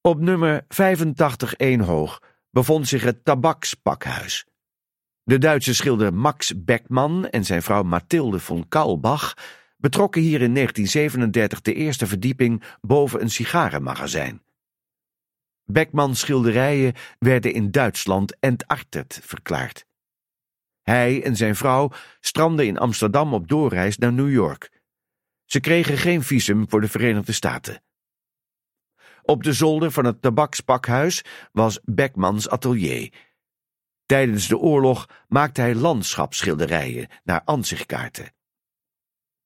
Op nummer 85 hoog bevond zich het tabakspakhuis. De Duitse schilder Max Beckmann en zijn vrouw Mathilde von Kaulbach betrokken hier in 1937 de eerste verdieping boven een sigarenmagazijn. Beckmans schilderijen werden in Duitsland entartet verklaard. Hij en zijn vrouw strandden in Amsterdam op doorreis naar New York. Ze kregen geen visum voor de Verenigde Staten. Op de zolder van het tabakspakhuis was Beckmans atelier. Tijdens de oorlog maakte hij landschapsschilderijen naar ansichtkaarten.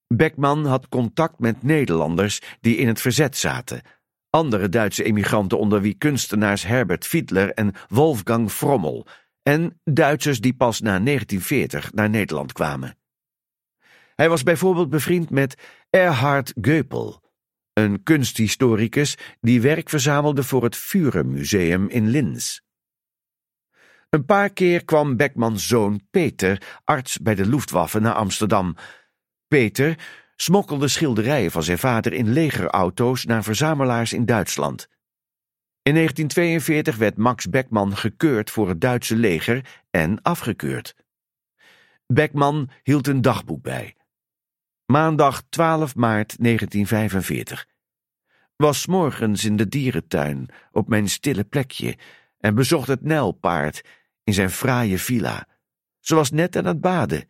Beckman had contact met Nederlanders die in het verzet zaten, andere Duitse emigranten onder wie kunstenaars Herbert Fiedler en Wolfgang Frommel, en Duitsers die pas na 1940 naar Nederland kwamen. Hij was bijvoorbeeld bevriend met Erhard Geupel, een kunsthistoricus die werk verzamelde voor het Führermuseum in Linz. Een paar keer kwam Beckmans zoon Peter, arts bij de Luftwaffe, naar Amsterdam. Peter smokkelde schilderijen van zijn vader in legerauto's naar verzamelaars in Duitsland. In 1942 werd Max Beckman gekeurd voor het Duitse leger en afgekeurd. Beckman hield een dagboek bij. Maandag 12 maart 1945. Was morgens in de dierentuin op mijn stille plekje en bezocht het Nijlpaard in zijn fraaie villa. Ze was net aan het baden.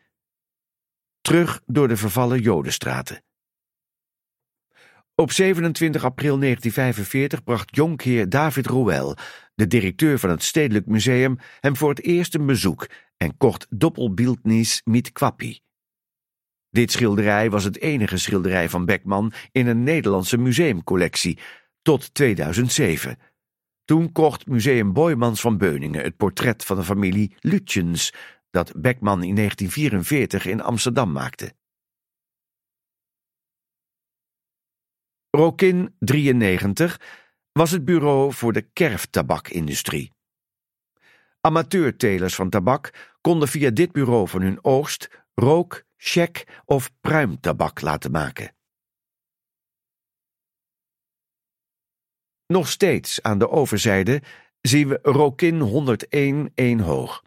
Terug door de vervallen Jodenstraten. Op 27 april 1945 bracht jonkheer David Roel, de directeur van het Stedelijk Museum, hem voor het eerst een bezoek en kocht Doppelbildnis mit Quappi. Dit schilderij was het enige schilderij van Beckman in een Nederlandse museumcollectie, tot 2007. Toen kocht Museum Boymans van Beuningen het portret van de familie Lutjens, dat Beckman in 1944 in Amsterdam maakte. Rokin 93 was het bureau voor de kerftabakindustrie. Amateurtelers van tabak konden via dit bureau van hun oogst rook, check of pruimtabak laten maken. Nog steeds aan de overzijde zien we Rokin 101 1 hoog.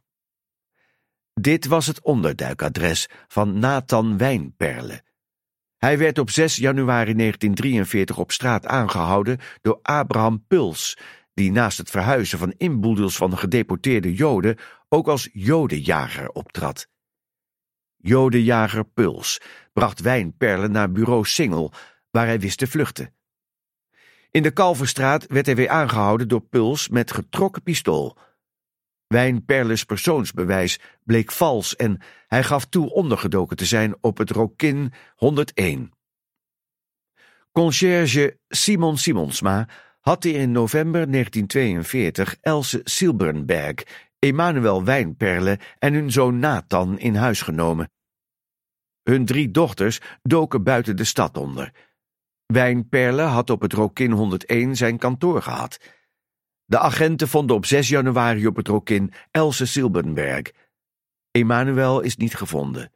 Dit was het onderduikadres van Nathan Wijnperle. Hij werd op 6 januari 1943 op straat aangehouden door Abraham Puls, die naast het verhuizen van inboedels van gedeporteerde Joden ook als Jodenjager optrad. Jodenjager Puls bracht Wijnperle naar bureau Singel, waar hij wist te vluchten. In de Kalverstraat werd hij weer aangehouden door Puls met getrokken pistool. Wijnperles persoonsbewijs bleek vals en hij gaf toe ondergedoken te zijn op het Rokin 101. Concierge Simon Simonsma had in november 1942 Else Silbernberg, Emanuel Wijnperle en hun zoon Nathan in huis genomen. Hun drie dochters doken buiten de stad onder. Wijnperle had op het Rokin 101 zijn kantoor gehad. De agenten vonden op 6 januari op het Rokin Else Silbenberg. Emanuel is niet gevonden.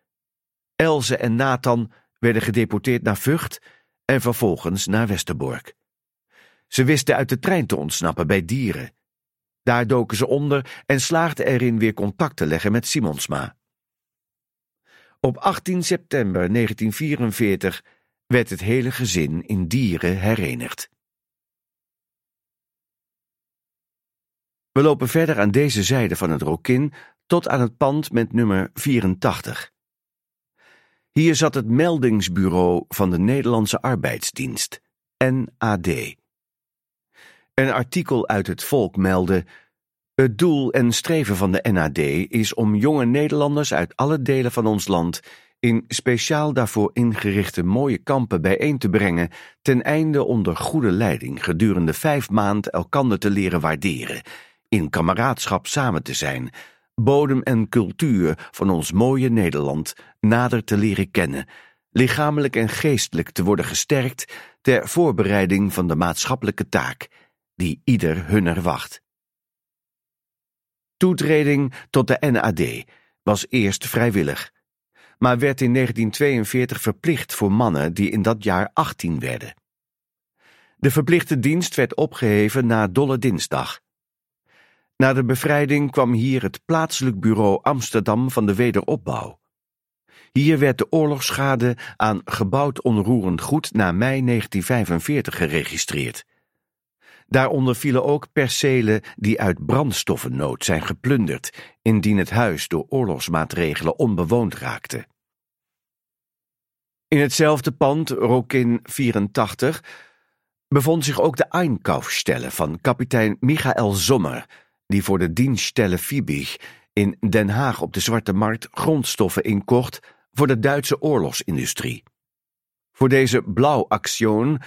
Else en Nathan werden gedeporteerd naar Vught en vervolgens naar Westerbork. Ze wisten uit de trein te ontsnappen bij dieren. Daar doken ze onder en slaagden erin weer contact te leggen met Simonsma. Op 18 september 1944 werd het hele gezin in Dieren herenigd. We lopen verder aan deze zijde van het Rokin tot aan het pand met nummer 84. Hier zat het meldingsbureau van de Nederlandse Arbeidsdienst, NAD. Een artikel uit het Volk meldde het doel en streven van de NAD is om jonge Nederlanders uit alle delen van ons land in speciaal daarvoor ingerichte mooie kampen bijeen te brengen, ten einde onder goede leiding gedurende vijf maanden elkander te leren waarderen, in kameraadschap samen te zijn, bodem en cultuur van ons mooie Nederland nader te leren kennen, lichamelijk en geestelijk te worden gesterkt ter voorbereiding van de maatschappelijke taak die ieder hunner wacht. Toetreding tot de NAD was eerst vrijwillig, maar werd in 1942 verplicht voor mannen die in dat jaar 18 werden. De verplichte dienst werd opgeheven na Dolle Dinsdag. Na de bevrijding kwam hier het plaatselijk bureau Amsterdam van de wederopbouw. Hier werd de oorlogsschade aan gebouwd onroerend goed na mei 1945 geregistreerd. Daaronder vielen ook percelen die uit brandstoffennood zijn geplunderd, indien het huis door oorlogsmaatregelen onbewoond raakte. In hetzelfde pand, Rokin 84, bevond zich ook de Einkaufstelle van kapitein Michael Sommer, die voor de dienststelle Fiebig in Den Haag op de Zwarte Markt grondstoffen inkocht voor de Duitse oorlogsindustrie. Voor deze blauwactie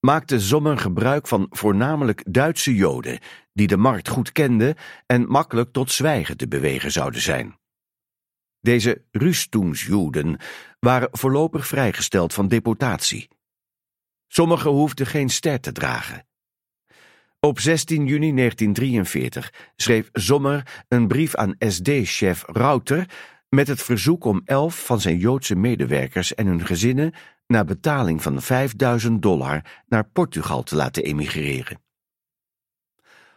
maakte Sommer gebruik van voornamelijk Duitse Joden, die de markt goed kenden en makkelijk tot zwijgen te bewegen zouden zijn. Deze Rüstungsjoden waren voorlopig vrijgesteld van deportatie. Sommigen hoefden geen ster te dragen. Op 16 juni 1943 schreef Sommer een brief aan SD-chef Rauter met het verzoek om elf van zijn Joodse medewerkers en hun gezinnen na betaling van 5000 dollar naar Portugal te laten emigreren.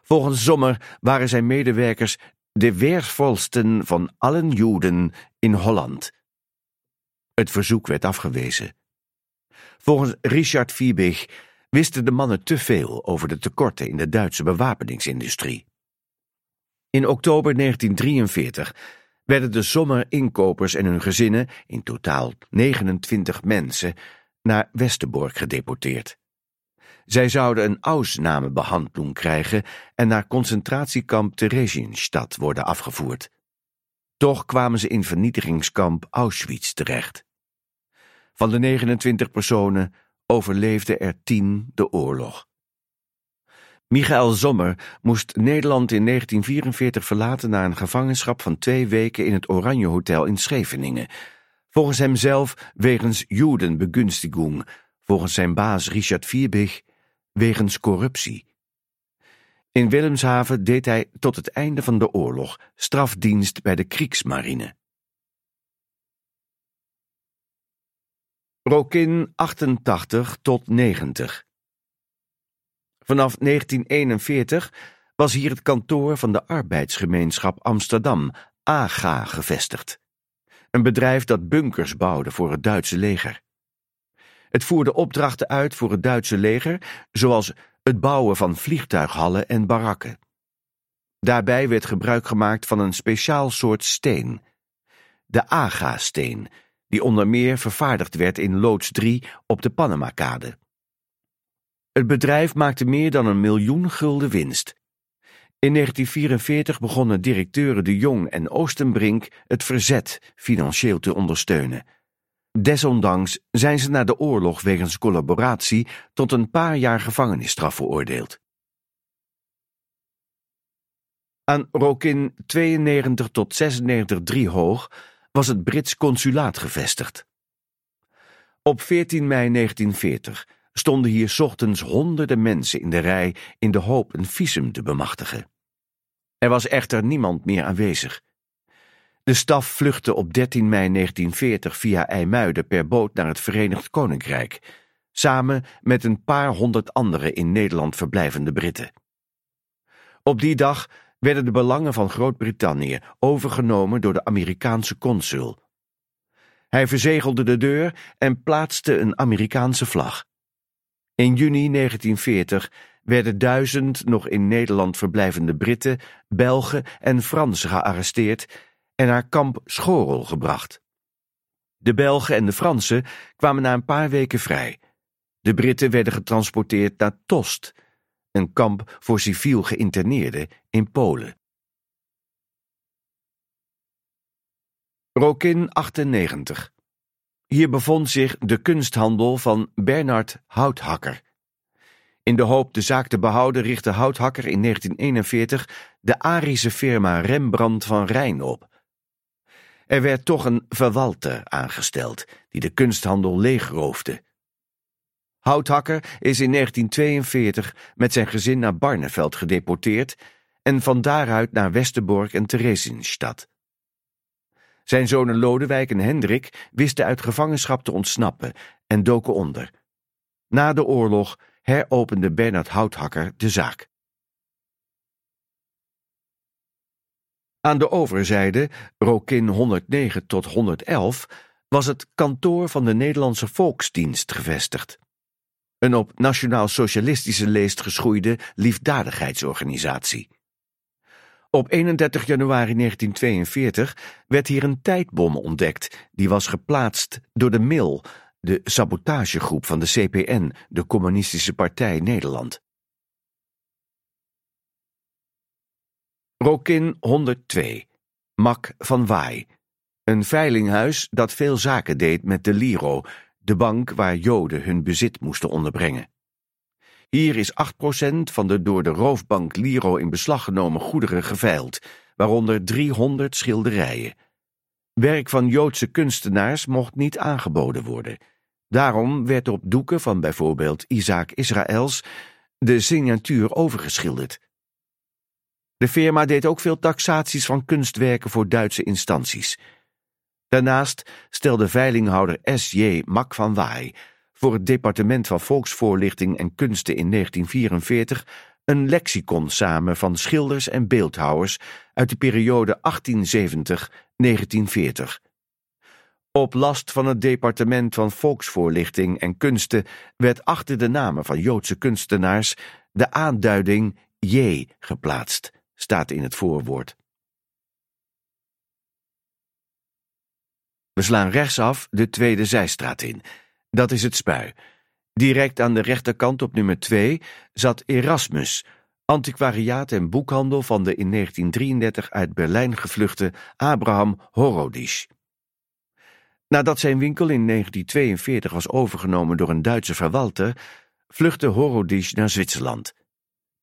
Volgens Sommer waren zijn medewerkers de weervolsten van allen Joden in Holland. Het verzoek werd afgewezen. Volgens Richard Fiebig wisten de mannen te veel over de tekorten in de Duitse bewapeningsindustrie. In oktober 1943 werden de sommerinkopers en hun gezinnen, in totaal 29 mensen, naar Westerbork gedeporteerd. Zij zouden een Ausnahmebehandeling krijgen en naar concentratiekamp Theresienstadt worden afgevoerd. Toch kwamen ze in vernietigingskamp Auschwitz terecht. Van de 29 personen overleefden er tien de oorlog. Michael Sommer moest Nederland in 1944 verlaten na een gevangenschap van twee weken in het Oranje Hotel in Scheveningen. Volgens hemzelf wegens Judenbegunstigung, volgens zijn baas Richard Vierbig wegens corruptie. In Willemshaven deed hij tot het einde van de oorlog strafdienst bij de Kriegsmarine. Rokin 88 tot 90 Vanaf 1941 was hier het kantoor van de arbeidsgemeenschap Amsterdam, AGA, gevestigd. Een bedrijf dat bunkers bouwde voor het Duitse leger. Het voerde opdrachten uit voor het Duitse leger, zoals het bouwen van vliegtuighallen en barakken. Daarbij werd gebruik gemaakt van een speciaal soort steen, de Aga-steen, die onder meer vervaardigd werd in loods 3 op de Panamakade. Het bedrijf maakte meer dan een miljoen gulden winst. In 1944 begonnen directeuren De Jong en Oostenbrink het verzet financieel te ondersteunen. Desondanks zijn ze na de oorlog wegens collaboratie tot een paar jaar gevangenisstraf veroordeeld. Aan Rokin 92 tot 96 3 hoog was het Brits consulaat gevestigd. Op 14 mei 1940 stonden hier ochtends honderden mensen in de rij in de hoop een visum te bemachtigen. Er was echter niemand meer aanwezig. De staf vluchtte op 13 mei 1940 via IJmuiden per boot naar het Verenigd Koninkrijk, samen met een paar honderd andere in Nederland verblijvende Britten. Op die dag werden de belangen van Groot-Brittannië overgenomen door de Amerikaanse consul. Hij verzegelde de deur en plaatste een Amerikaanse vlag. In juni 1940 werden duizend nog in Nederland verblijvende Britten, Belgen en Fransen gearresteerd en naar kamp Schorel gebracht. De Belgen en de Fransen kwamen na een paar weken vrij. De Britten werden getransporteerd naar Tost, een kamp voor civiel geïnterneerden in Polen. Rokin 98 Hier bevond zich de kunsthandel van Bernard Houthakker. In de hoop de zaak te behouden richtte Houthakker in 1941 de Arische firma Rembrandt van Rijn op. Er werd toch een verwalter aangesteld die de kunsthandel leegroofde. Houthakker is in 1942 met zijn gezin naar Barneveld gedeporteerd en van daaruit naar Westerbork en Theresienstadt. Zijn zonen Lodewijk en Hendrik wisten uit gevangenschap te ontsnappen en doken onder. Na de oorlog heropende Bernard Houthakker de zaak. Aan de overzijde, Rokin 109 tot 111, was het kantoor van de Nederlandse Volksdienst gevestigd. Een op nationaal-socialistische leest geschoeide liefdadigheidsorganisatie. Op 31 januari 1942 werd hier een tijdbom ontdekt, die was geplaatst door de MIL, de sabotagegroep van de CPN, de Communistische Partij Nederland. Rokin 102, Mak van Waai, een veilinghuis dat veel zaken deed met de Liro, de bank waar Joden hun bezit moesten onderbrengen. Hier is 8% van de door de roofbank Liro in beslag genomen goederen geveild, waaronder 300 schilderijen. Werk van Joodse kunstenaars mocht niet aangeboden worden. Daarom werd op doeken van bijvoorbeeld Isaac Israëls de signatuur overgeschilderd. De firma deed ook veel taxaties van kunstwerken voor Duitse instanties. Daarnaast stelde veilinghouder S.J. Mak van Waai voor het Departement van Volksvoorlichting en Kunsten in 1944 een lexicon samen van schilders en beeldhouwers uit de periode 1870-1940. Op last van het Departement van Volksvoorlichting en Kunsten werd achter de namen van Joodse kunstenaars de aanduiding J geplaatst, staat in het voorwoord. We slaan rechtsaf de tweede zijstraat in. Dat is het spui. Direct aan de rechterkant op nummer 2 zat Erasmus, antiquariaat en boekhandel van de in 1933 uit Berlijn gevluchte Abraham Horodisch. Nadat zijn winkel in 1942 was overgenomen door een Duitse verwalter, vluchtte Horodisch naar Zwitserland.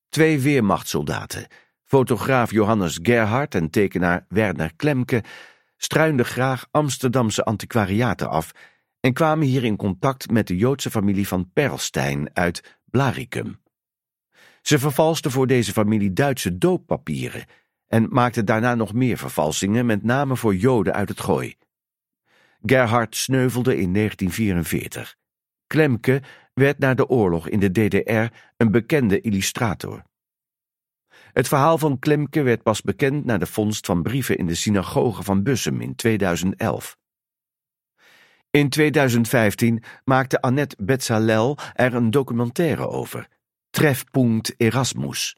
Twee weermachtssoldaten, fotograaf Johannes Gerhard en tekenaar Werner Klemke, struinden graag Amsterdamse antiquariaten af en kwamen hier in contact met de Joodse familie van Perlstein uit Blaricum. Ze vervalsten voor deze familie Duitse dooppapieren en maakten daarna nog meer vervalsingen met name voor Joden uit het Gooi. Gerhard sneuvelde in 1944. Klemke werd na de oorlog in de DDR een bekende illustrator. Het verhaal van Klemke werd pas bekend na de vondst van brieven in de synagoge van Bussum in 2011. In 2015 maakte Annette Betzalel er een documentaire over, Trefpunt Erasmus.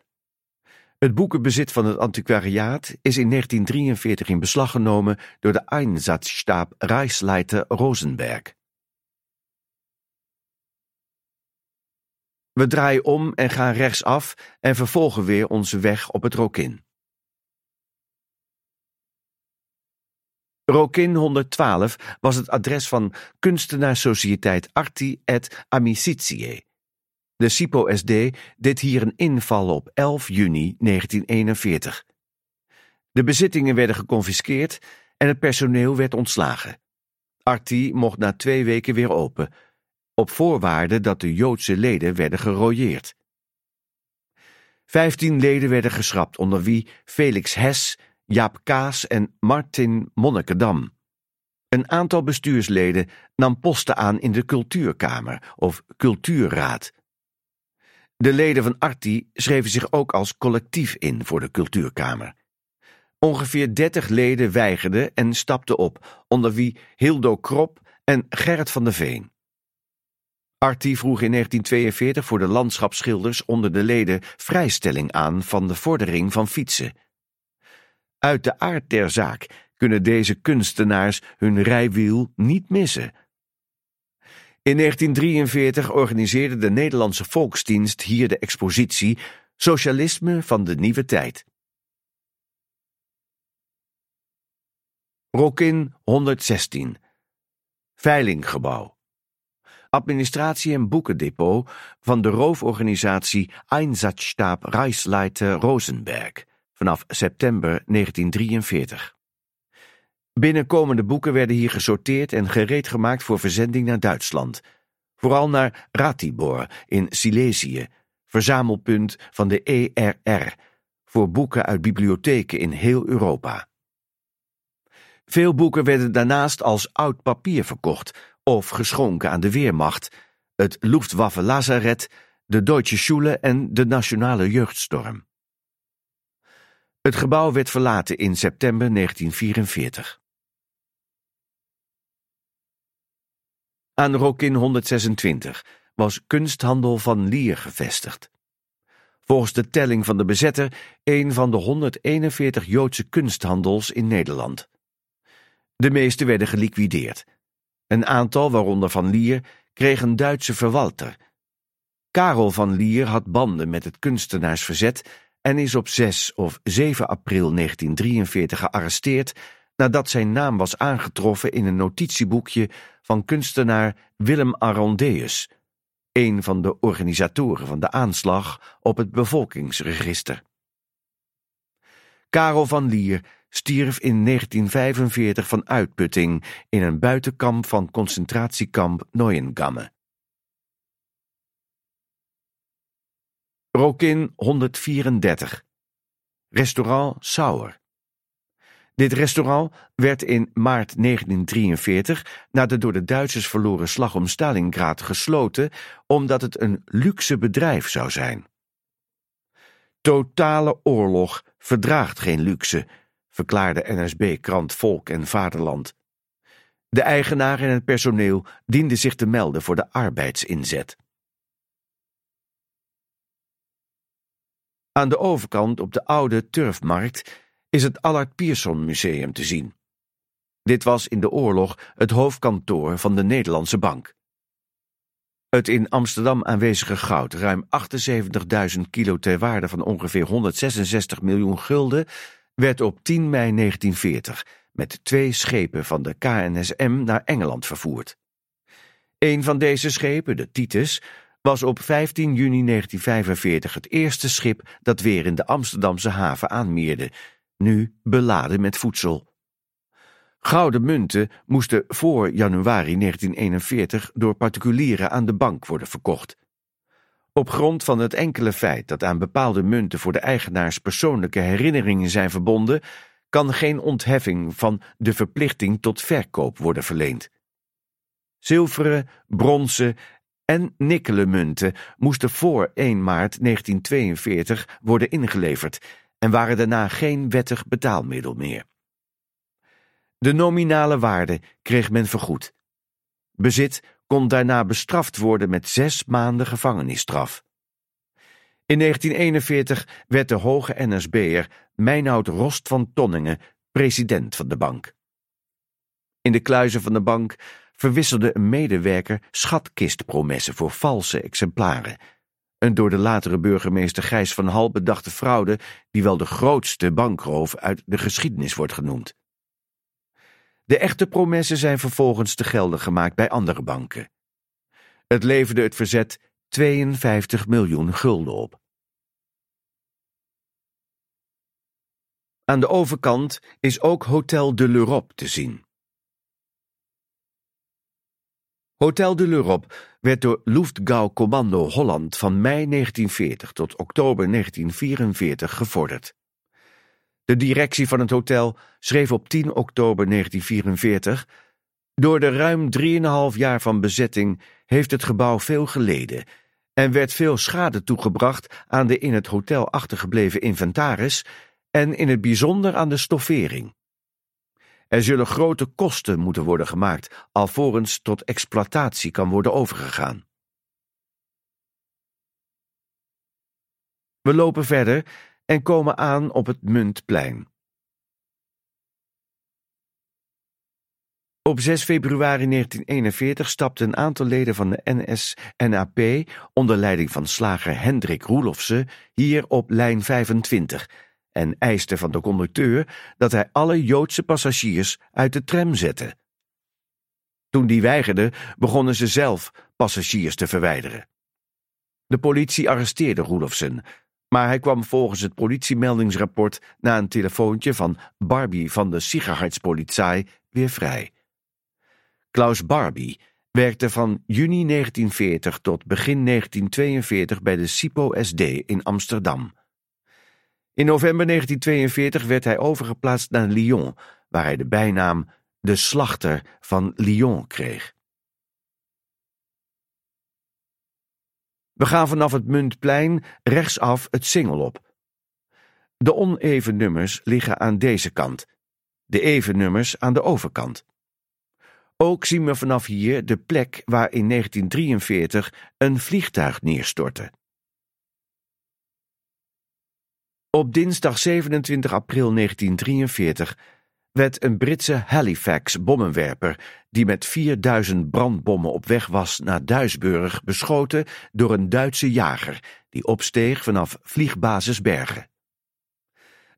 Het boekenbezit van het antiquariaat is in 1943 in beslag genomen door de Einsatzstab Reichsleiter Rosenberg. We draaien om en gaan rechtsaf en vervolgen weer onze weg op het Rokin. Rokin 112 was het adres van kunstenaarssociëteit Arti et Amicitiae. De SIPO-SD deed hier een inval op 11 juni 1941. De bezittingen werden geconfiskeerd en het personeel werd ontslagen. Arti mocht na twee weken weer open, op voorwaarde dat de Joodse leden werden gerooieerd. Vijftien leden werden geschrapt, onder wie Felix Hes, Jaap Kaas en Martin Monnikedam. Een aantal bestuursleden nam posten aan in de Cultuurkamer of Cultuurraad. De leden van Arti schreven zich ook als collectief in voor de Cultuurkamer. Ongeveer dertig leden weigerden en stapten op, onder wie Hildo Krop en Gerrit van der Veen. Arti vroeg in 1942 voor de landschapsschilders onder de leden vrijstelling aan van de vordering van fietsen. Uit de aard der zaak kunnen deze kunstenaars hun rijwiel niet missen. In 1943 organiseerde de Nederlandse Volksdienst hier de expositie Socialisme van de Nieuwe Tijd. Rokin 116 Veilinggebouw Administratie- en boekendepot van de rooforganisatie Einsatzstab Reichsleiter Rosenberg vanaf september 1943. Binnenkomende boeken werden hier gesorteerd en gereed gemaakt voor verzending naar Duitsland, vooral naar Ratibor in Silesië, verzamelpunt van de ERR, voor boeken uit bibliotheken in heel Europa. Veel boeken werden daarnaast als oud papier verkocht of geschonken aan de Weermacht, het Luftwaffe de Deutsche Schule en de Nationale Jeugdstorm. Het gebouw werd verlaten in september 1944. Aan Rokin 126 was kunsthandel van Lier gevestigd. Volgens de telling van de bezetter een van de 141 Joodse kunsthandels in Nederland. De meeste werden geliquideerd. Een aantal, waaronder Van Lier, kreeg een Duitse verwalter. Karel van Lier had banden met het kunstenaarsverzet en is op 6 of 7 april 1943 gearresteerd nadat zijn naam was aangetroffen in een notitieboekje van kunstenaar Willem Arondeus, een van de organisatoren van de aanslag op het bevolkingsregister. Karel van Lier stierf in 1945 van uitputting in een buitenkamp van concentratiekamp Neuengamme. Rokin 134 Restaurant Sauer Dit restaurant werd in maart 1943 na de door de Duitsers verloren slag om Stalingrad gesloten omdat het een luxe bedrijf zou zijn. Totale oorlog verdraagt geen luxe, verklaarde NSB-krant Volk en Vaderland. De eigenaar en het personeel dienden zich te melden voor de arbeidsinzet. Aan de overkant op de oude turfmarkt is het Allard Pierson Museum te zien. Dit was in de oorlog het hoofdkantoor van de Nederlandse Bank. Het in Amsterdam aanwezige goud, ruim 78.000 kilo ter waarde van ongeveer 166 miljoen gulden, werd op 10 mei 1940 met twee schepen van de KNSM naar Engeland vervoerd. Een van deze schepen, de Titus, was op 15 juni 1945 het eerste schip dat weer in de Amsterdamse haven aanmeerde, nu beladen met voedsel. Gouden munten moesten voor januari 1941 door particulieren aan de bank worden verkocht. Op grond van het enkele feit dat aan bepaalde munten voor de eigenaars persoonlijke herinneringen zijn verbonden, kan geen ontheffing van de verplichting tot verkoop worden verleend. Zilveren, bronzen en nikkelen munten moesten voor 1 maart 1942 worden ingeleverd en waren daarna geen wettig betaalmiddel meer. De nominale waarde kreeg men vergoed. Bezit kon daarna bestraft worden met zes maanden gevangenisstraf. In 1941 werd de hoge NSB'er Meinoud Rost van Tonningen president van de bank. In de kluizen van de bank verwisselde een medewerker schatkistpromessen voor valse exemplaren. Een door de latere burgemeester Gijs van Hal bedachte fraude die wel de grootste bankroof uit de geschiedenis wordt genoemd. De echte promessen zijn vervolgens te gelden gemaakt bij andere banken. Het leverde het verzet 52 miljoen gulden op. Aan de overkant is ook Hotel de l'Europe te zien. Hotel de l'Europe werd door Luftgau Commando Holland van mei 1940 tot oktober 1944 gevorderd. De directie van het hotel schreef op 10 oktober 1944: Door de ruim 3,5 jaar van bezetting heeft het gebouw veel geleden en werd veel schade toegebracht aan de in het hotel achtergebleven inventaris en in het bijzonder aan de stoffering. Er zullen grote kosten moeten worden gemaakt alvorens tot exploitatie kan worden overgegaan. We lopen verder en komen aan op het Muntplein. Op 6 februari 1941 stapte een aantal leden van de NS-NAP onder leiding van slager Hendrik Roelofse hier op lijn 25 en eiste van de conducteur dat hij alle Joodse passagiers uit de tram zette. Toen die weigerde, begonnen ze zelf passagiers te verwijderen. De politie arresteerde Roelofsen, maar hij kwam volgens het politiemeldingsrapport na een telefoontje van Barbie van de Sicherheitspolizei weer vrij. Klaus Barbie werkte van juni 1940 tot begin 1942 bij de SIPO SD in Amsterdam. In november 1942 werd hij overgeplaatst naar Lyon, waar hij de bijnaam de slachter van Lyon kreeg. We gaan vanaf het Muntplein rechtsaf het Singel op. De oneven nummers liggen aan deze kant, de even nummers aan de overkant. Ook zien we vanaf hier de plek waar in 1943 een vliegtuig neerstortte. Op dinsdag 27 april 1943 werd een Britse Halifax-bommenwerper, die met 4000 brandbommen op weg was naar Duisburg, beschoten door een Duitse jager die opsteeg vanaf vliegbasis Bergen.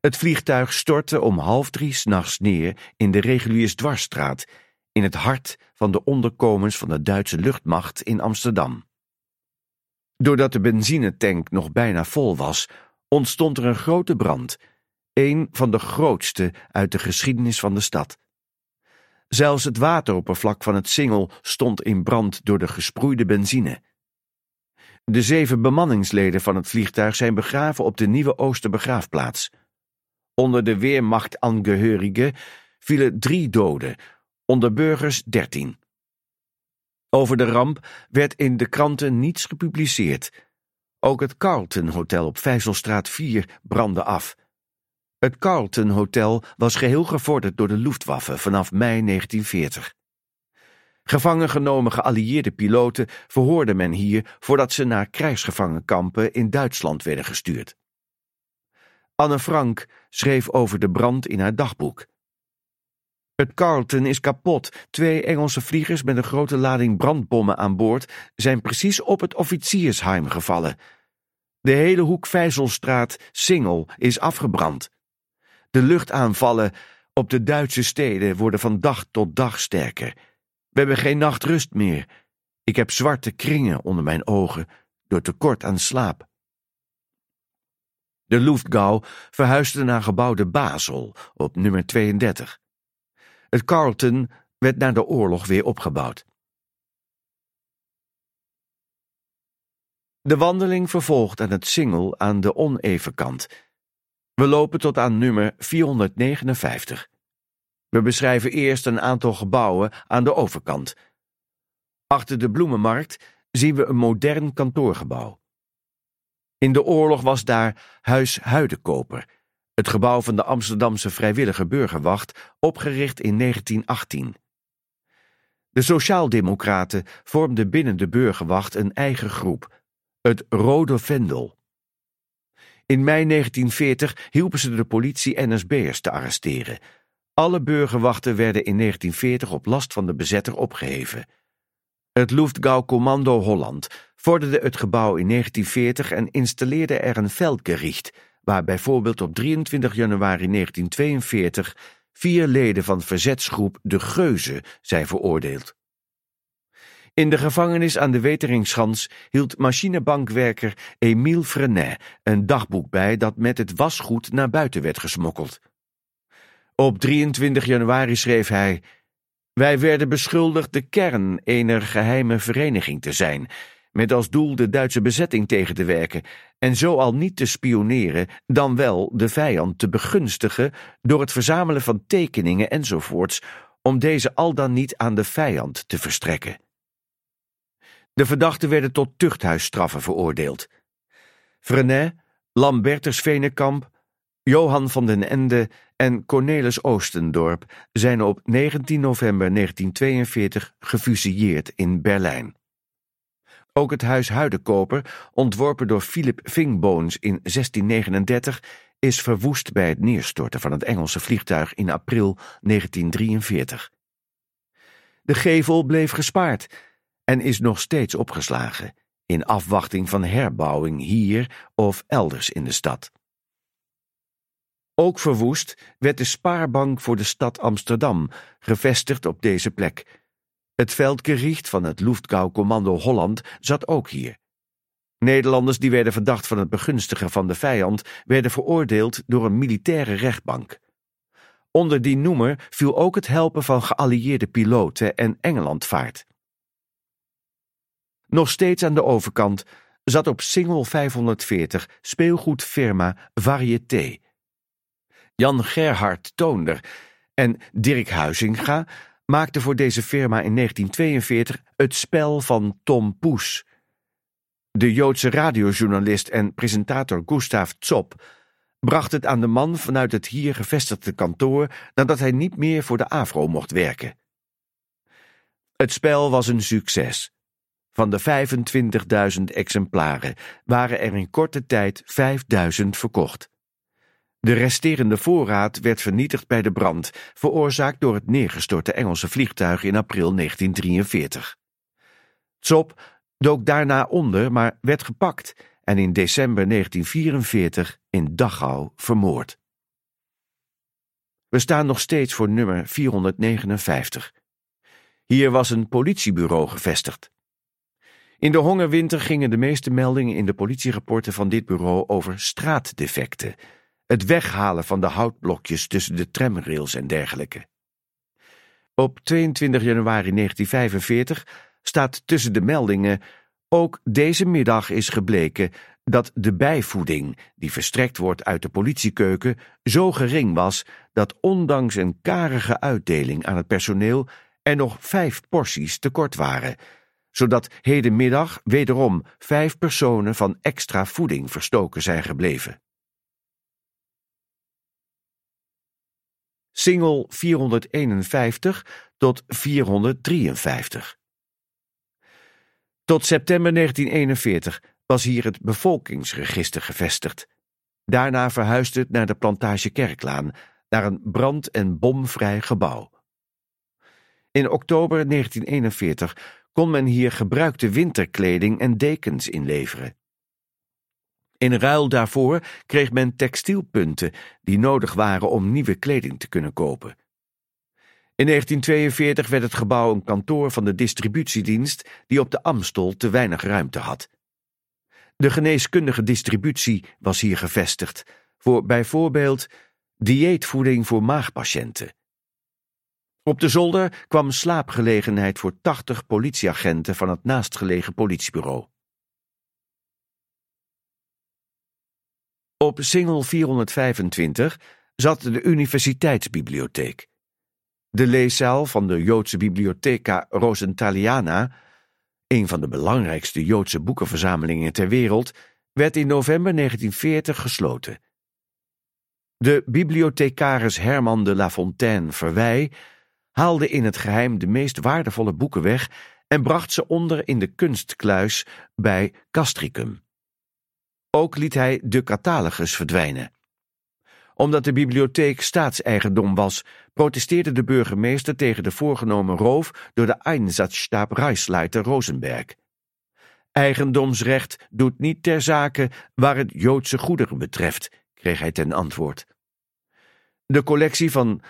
Het vliegtuig stortte om half drie s'nachts neer in de Reguliersdwarsstraat, in het hart van de onderkomens van de Duitse luchtmacht in Amsterdam. Doordat de benzinetank nog bijna vol was, ontstond er een grote brand, een van de grootste uit de geschiedenis van de stad. Zelfs het wateroppervlak van het Singel stond in brand door de gesproeide benzine. De zeven bemanningsleden van het vliegtuig zijn begraven op de Nieuwe Oosterbegraafplaats. Onder de Weermacht-angehörigen vielen drie doden, onder burgers dertien. Over de ramp werd in de kranten niets gepubliceerd. Ook het Carlton Hotel op Vijzelstraat 4 brandde af. Het Carlton Hotel was geheel gevorderd door de Luftwaffe vanaf mei 1940. Gevangen genomen geallieerde piloten verhoorde men hier voordat ze naar krijgsgevangenkampen in Duitsland werden gestuurd. Anne Frank schreef over de brand in haar dagboek. Het Carlton is kapot. Twee Engelse vliegers met een grote lading brandbommen aan boord zijn precies op het officiersheim gevallen. De hele hoek Vijzelstraat, Singel, is afgebrand. De luchtaanvallen op de Duitse steden worden van dag tot dag sterker. We hebben geen nachtrust meer. Ik heb zwarte kringen onder mijn ogen door tekort aan slaap. De Luftgau verhuisde naar gebouw de Basel op nummer 32. Het Carlton werd na de oorlog weer opgebouwd. De wandeling vervolgt aan het Singel aan de oneven kant. We lopen tot aan nummer 459. We beschrijven eerst een aantal gebouwen aan de overkant. Achter de bloemenmarkt zien we een modern kantoorgebouw. In de oorlog was daar Huis Huidenkoper, het gebouw van de Amsterdamse vrijwillige burgerwacht, opgericht in 1918. De Sociaaldemocraten vormden binnen de burgerwacht een eigen groep, het Rode Vendel. In mei 1940 hielpen ze de politie NSB'ers te arresteren. Alle burgerwachten werden in 1940 op last van de bezetter opgeheven. Het Luftgau-Commando Holland vorderde het gebouw in 1940 en installeerde er een veldgericht, waar bijvoorbeeld op 23 januari 1942 vier leden van verzetsgroep De Geuze zijn veroordeeld. In de gevangenis aan de Weteringschans hield machinebankwerker Emile Frenet een dagboek bij dat met het wasgoed naar buiten werd gesmokkeld. Op 23 januari schreef hij: Wij werden beschuldigd de kern ener geheime vereniging te zijn, met als doel de Duitse bezetting tegen te werken en zo al niet te spioneren, dan wel de vijand te begunstigen door het verzamelen van tekeningen enzovoorts, om deze al dan niet aan de vijand te verstrekken. De verdachten werden tot tuchthuisstraffen veroordeeld. Frenet, Lambertus Venekamp, Johan van den Ende en Cornelis Oostendorp zijn op 19 november 1942 gefusilleerd in Berlijn. Ook het huis Huidenkoper, ontworpen door Philip Fingbones in 1639, is verwoest bij het neerstorten van het Engelse vliegtuig in april 1943. De gevel bleef gespaard en is nog steeds opgeslagen, in afwachting van herbouwing hier of elders in de stad. Ook verwoest werd de spaarbank voor de stad Amsterdam, gevestigd op deze plek. Het veldgericht van het Luftgauw-commando Holland zat ook hier. Nederlanders die werden verdacht van het begunstigen van de vijand werden veroordeeld door een militaire rechtbank. Onder die noemer viel ook het helpen van geallieerde piloten en Engelandvaart. Nog steeds aan de overkant zat op Singel 540 speelgoedfirma Varieté. Jan Gerhard Toonder en Dirk Huizinga maakten voor deze firma in 1942 het spel van Tom Poes. De Joodse radiojournalist en presentator Gustav Zop bracht het aan de man vanuit het hier gevestigde kantoor nadat hij niet meer voor de AVRO mocht werken. Het spel was een succes. Van de 25.000 exemplaren waren er in korte tijd 5.000 verkocht. De resterende voorraad werd vernietigd bij de brand, veroorzaakt door het neergestorte Engelse vliegtuig in april 1943. Zop dook daarna onder, maar werd gepakt en in december 1944 in Dachau vermoord. We staan nog steeds voor nummer 459. Hier was een politiebureau gevestigd. In de hongerwinter gingen de meeste meldingen in de politierapporten van dit bureau over straatdefecten, het weghalen van de houtblokjes tussen de tramrails en dergelijke. Op 22 januari 1945 staat tussen de meldingen ook deze middag is gebleken dat de bijvoeding die verstrekt wordt uit de politiekeuken zo gering was dat ondanks een karige uitdeling aan het personeel er nog vijf porties tekort waren, zodat hedenmiddag wederom vijf personen van extra voeding verstoken zijn gebleven. Singel 451 tot 453 tot september 1941 was hier het bevolkingsregister gevestigd. Daarna verhuisde het naar de plantage Kerklaan, naar een brand- en bomvrij gebouw. In oktober 1941 kon men hier gebruikte winterkleding en dekens inleveren. In ruil daarvoor kreeg men textielpunten die nodig waren om nieuwe kleding te kunnen kopen. In 1942 werd het gebouw een kantoor van de distributiedienst die op de Amstel te weinig ruimte had. De geneeskundige distributie was hier gevestigd, voor bijvoorbeeld dieetvoeding voor maagpatiënten. Op de zolder kwam slaapgelegenheid voor 80 politieagenten van het naastgelegen politiebureau. Op Singel 425 zat de universiteitsbibliotheek. De leeszaal van de Joodse Bibliotheca Rosentaliana, een van de belangrijkste Joodse boekenverzamelingen ter wereld, werd in november 1940 gesloten. De bibliothecaris Herman de La Fontaine Verwij haalde in het geheim de meest waardevolle boeken weg en bracht ze onder in de kunstkluis bij Castricum. Ook liet hij de catalogus verdwijnen omdat de bibliotheek staatseigendom was, protesteerde de burgemeester tegen de voorgenomen roof door de Einsatzstab Reisleiter Rosenberg. Eigendomsrecht doet niet ter zake waar het Joodse goederen betreft, kreeg hij ten antwoord. De collectie van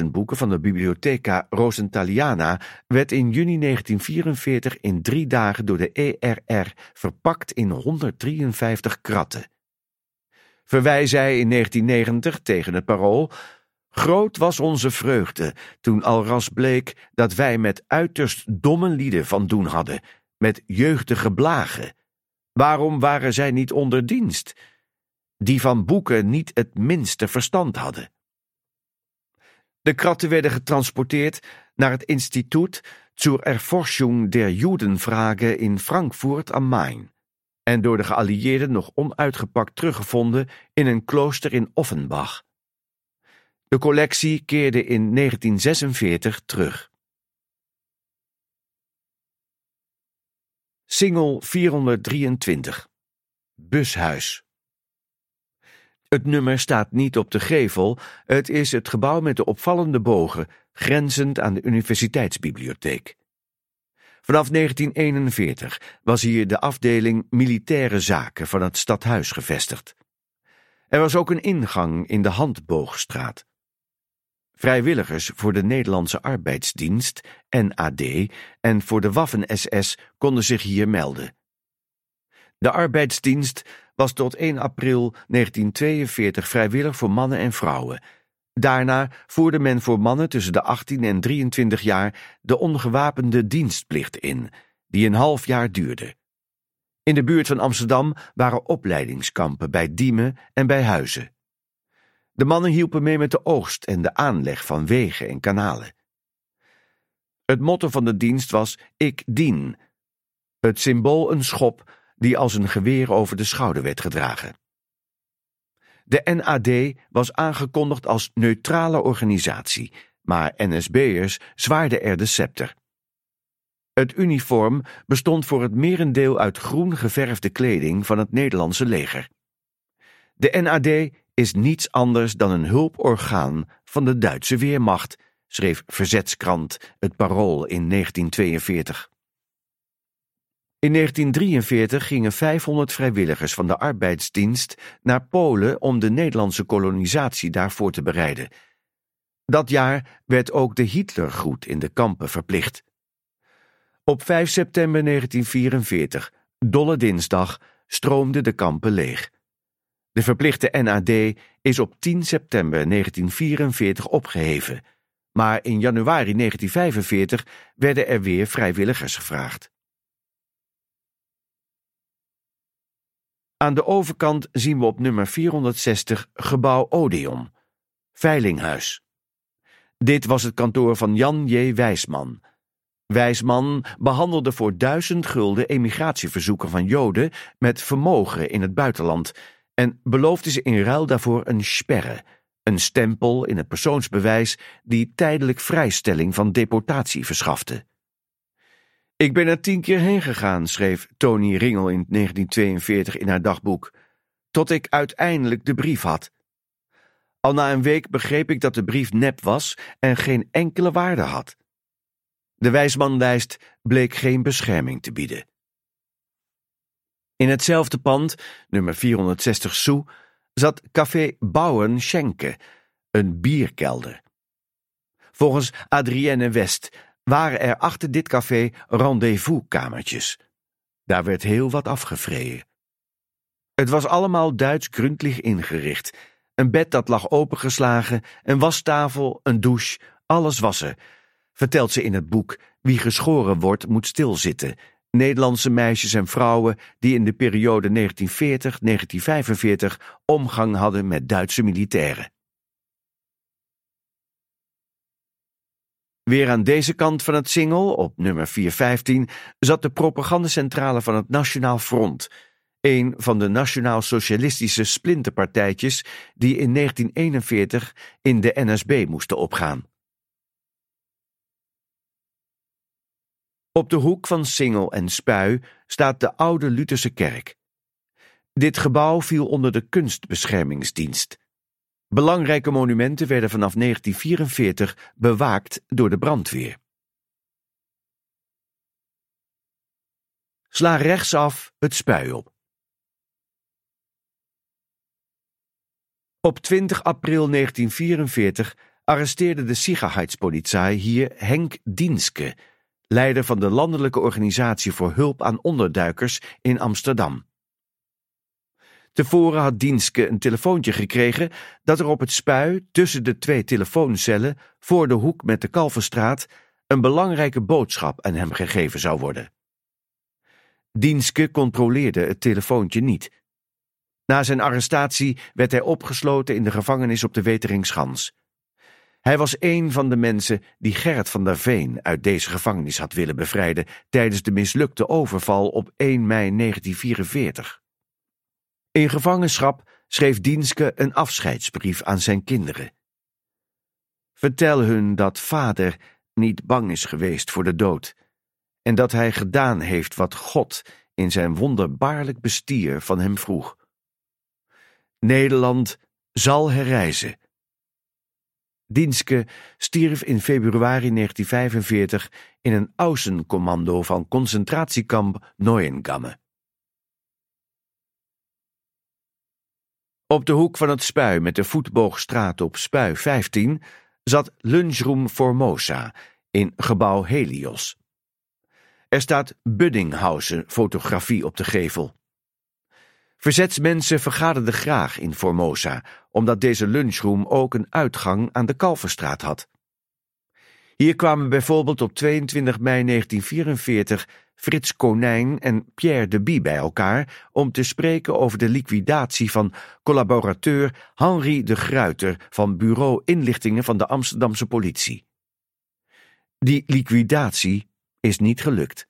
20.000 boeken van de Bibliotheca Rosentaliana werd in juni 1944 in drie dagen door de ERR verpakt in 153 kratten. Verwij zei in 1990 tegen het parool. Groot was onze vreugde toen alras bleek dat wij met uiterst domme lieden van doen hadden, met jeugdige blagen. Waarom waren zij niet onder dienst? Die van boeken niet het minste verstand hadden. De kratten werden getransporteerd naar het instituut zur Erforschung der Judenfrage in Frankfurt am Main en door de geallieerden nog onuitgepakt teruggevonden in een klooster in Offenbach. De collectie keerde in 1946 terug. Singel 423. Bushuis. Het nummer staat niet op de gevel, het is het gebouw met de opvallende bogen, grenzend aan de universiteitsbibliotheek. Vanaf 1941 was hier de afdeling militaire zaken van het stadhuis gevestigd. Er was ook een ingang in de Handboogstraat. Vrijwilligers voor de Nederlandse Arbeidsdienst, NAD, en voor de Waffen-SS konden zich hier melden. De arbeidsdienst was tot 1 april 1942 vrijwillig voor mannen en vrouwen. Daarna voerde men voor mannen tussen de 18 en 23 jaar de ongewapende dienstplicht in, die een half jaar duurde. In de buurt van Amsterdam waren opleidingskampen bij Diemen en bij Huizen. De mannen hielpen mee met de oogst en de aanleg van wegen en kanalen. Het motto van de dienst was: Ik dien. Het symbool een schop die als een geweer over de schouder werd gedragen. De NAD was aangekondigd als neutrale organisatie, maar NSB'ers zwaarden er de scepter. Het uniform bestond voor het merendeel uit groen geverfde kleding van het Nederlandse leger. De NAD is niets anders dan een hulporgaan van de Duitse Weermacht, schreef verzetskrant Het Parool in 1942. In 1943 gingen 500 vrijwilligers van de arbeidsdienst naar Polen om de Nederlandse kolonisatie daarvoor te bereiden. Dat jaar werd ook de Hitlergroet in de kampen verplicht. Op 5 september 1944, dolle dinsdag, stroomden de kampen leeg. De verplichte NAD is op 10 september 1944 opgeheven, maar in januari 1945 werden er weer vrijwilligers gevraagd. Aan de overkant zien we op nummer 460 gebouw Odeon, Veilinghuis. Dit was het kantoor van Jan J. Wijsman. Wijsman behandelde voor duizend gulden emigratieverzoeken van Joden met vermogen in het buitenland en beloofde ze in ruil daarvoor een sperre, een stempel in het persoonsbewijs die tijdelijk vrijstelling van deportatie verschafte. Ik ben er tien keer heen gegaan, schreef Tony Ringel in 1942 in haar dagboek, tot ik uiteindelijk de brief had. Al na een week begreep ik dat de brief nep was en geen enkele waarde had. De wijsmanlijst bleek geen bescherming te bieden. In hetzelfde pand, nummer 460 Sou, zat café Bouwen Schenke, een bierkelder. Volgens Adrienne West waren er achter dit café rendezvouskamertjes. Daar werd heel wat afgevreden. Het was allemaal Duits gründlich ingericht. Een bed dat lag opengeslagen, een wastafel, een douche, alles was er. Vertelt ze in het boek Wie geschoren wordt, moet stilzitten. Nederlandse meisjes en vrouwen die in de periode 1940-1945 omgang hadden met Duitse militairen. Weer aan deze kant van het singel, op nummer 415, zat de propagandacentrale van het Nationaal Front, een van de nationaal-socialistische splinterpartijtjes die in 1941 in de NSB moesten opgaan. Op de hoek van Singel en Spui staat de oude Lutherse kerk. Dit gebouw viel onder de kunstbeschermingsdienst. Belangrijke monumenten werden vanaf 1944 bewaakt door de brandweer. Sla rechtsaf het spui op. Op 20 april 1944 arresteerde de Sicherheitspolizei hier Henk Dienske, leider van de landelijke organisatie voor hulp aan onderduikers in Amsterdam. Tevoren had Dienske een telefoontje gekregen dat er op het spui tussen de twee telefooncellen voor de hoek met de Kalverstraat een belangrijke boodschap aan hem gegeven zou worden. Dienske controleerde het telefoontje niet. Na zijn arrestatie werd hij opgesloten in de gevangenis op de Weteringschans. Hij was een van de mensen die Gerrit van der Veen uit deze gevangenis had willen bevrijden tijdens de mislukte overval op 1 mei 1944. In gevangenschap schreef Dienske een afscheidsbrief aan zijn kinderen. Vertel hun dat vader niet bang is geweest voor de dood en dat hij gedaan heeft wat God in zijn wonderbaarlijk bestier van hem vroeg. Nederland zal herreizen. Dienske stierf in februari 1945 in een Außenkommando van concentratiekamp Neuengamme. Op de hoek van het Spui met de voetboogstraat op Spui 15 zat Lunchroom Formosa in gebouw Helios. Er staat Buddinghausen fotografie op de gevel. Verzetsmensen vergaderden graag in Formosa, omdat deze lunchroom ook een uitgang aan de Kalverstraat had. Hier kwamen bijvoorbeeld op 22 mei 1944 Frits Konijn en Pierre de Bie bij elkaar om te spreken over de liquidatie van collaborateur Henri de Gruiter van Bureau Inlichtingen van de Amsterdamse politie. Die liquidatie is niet gelukt.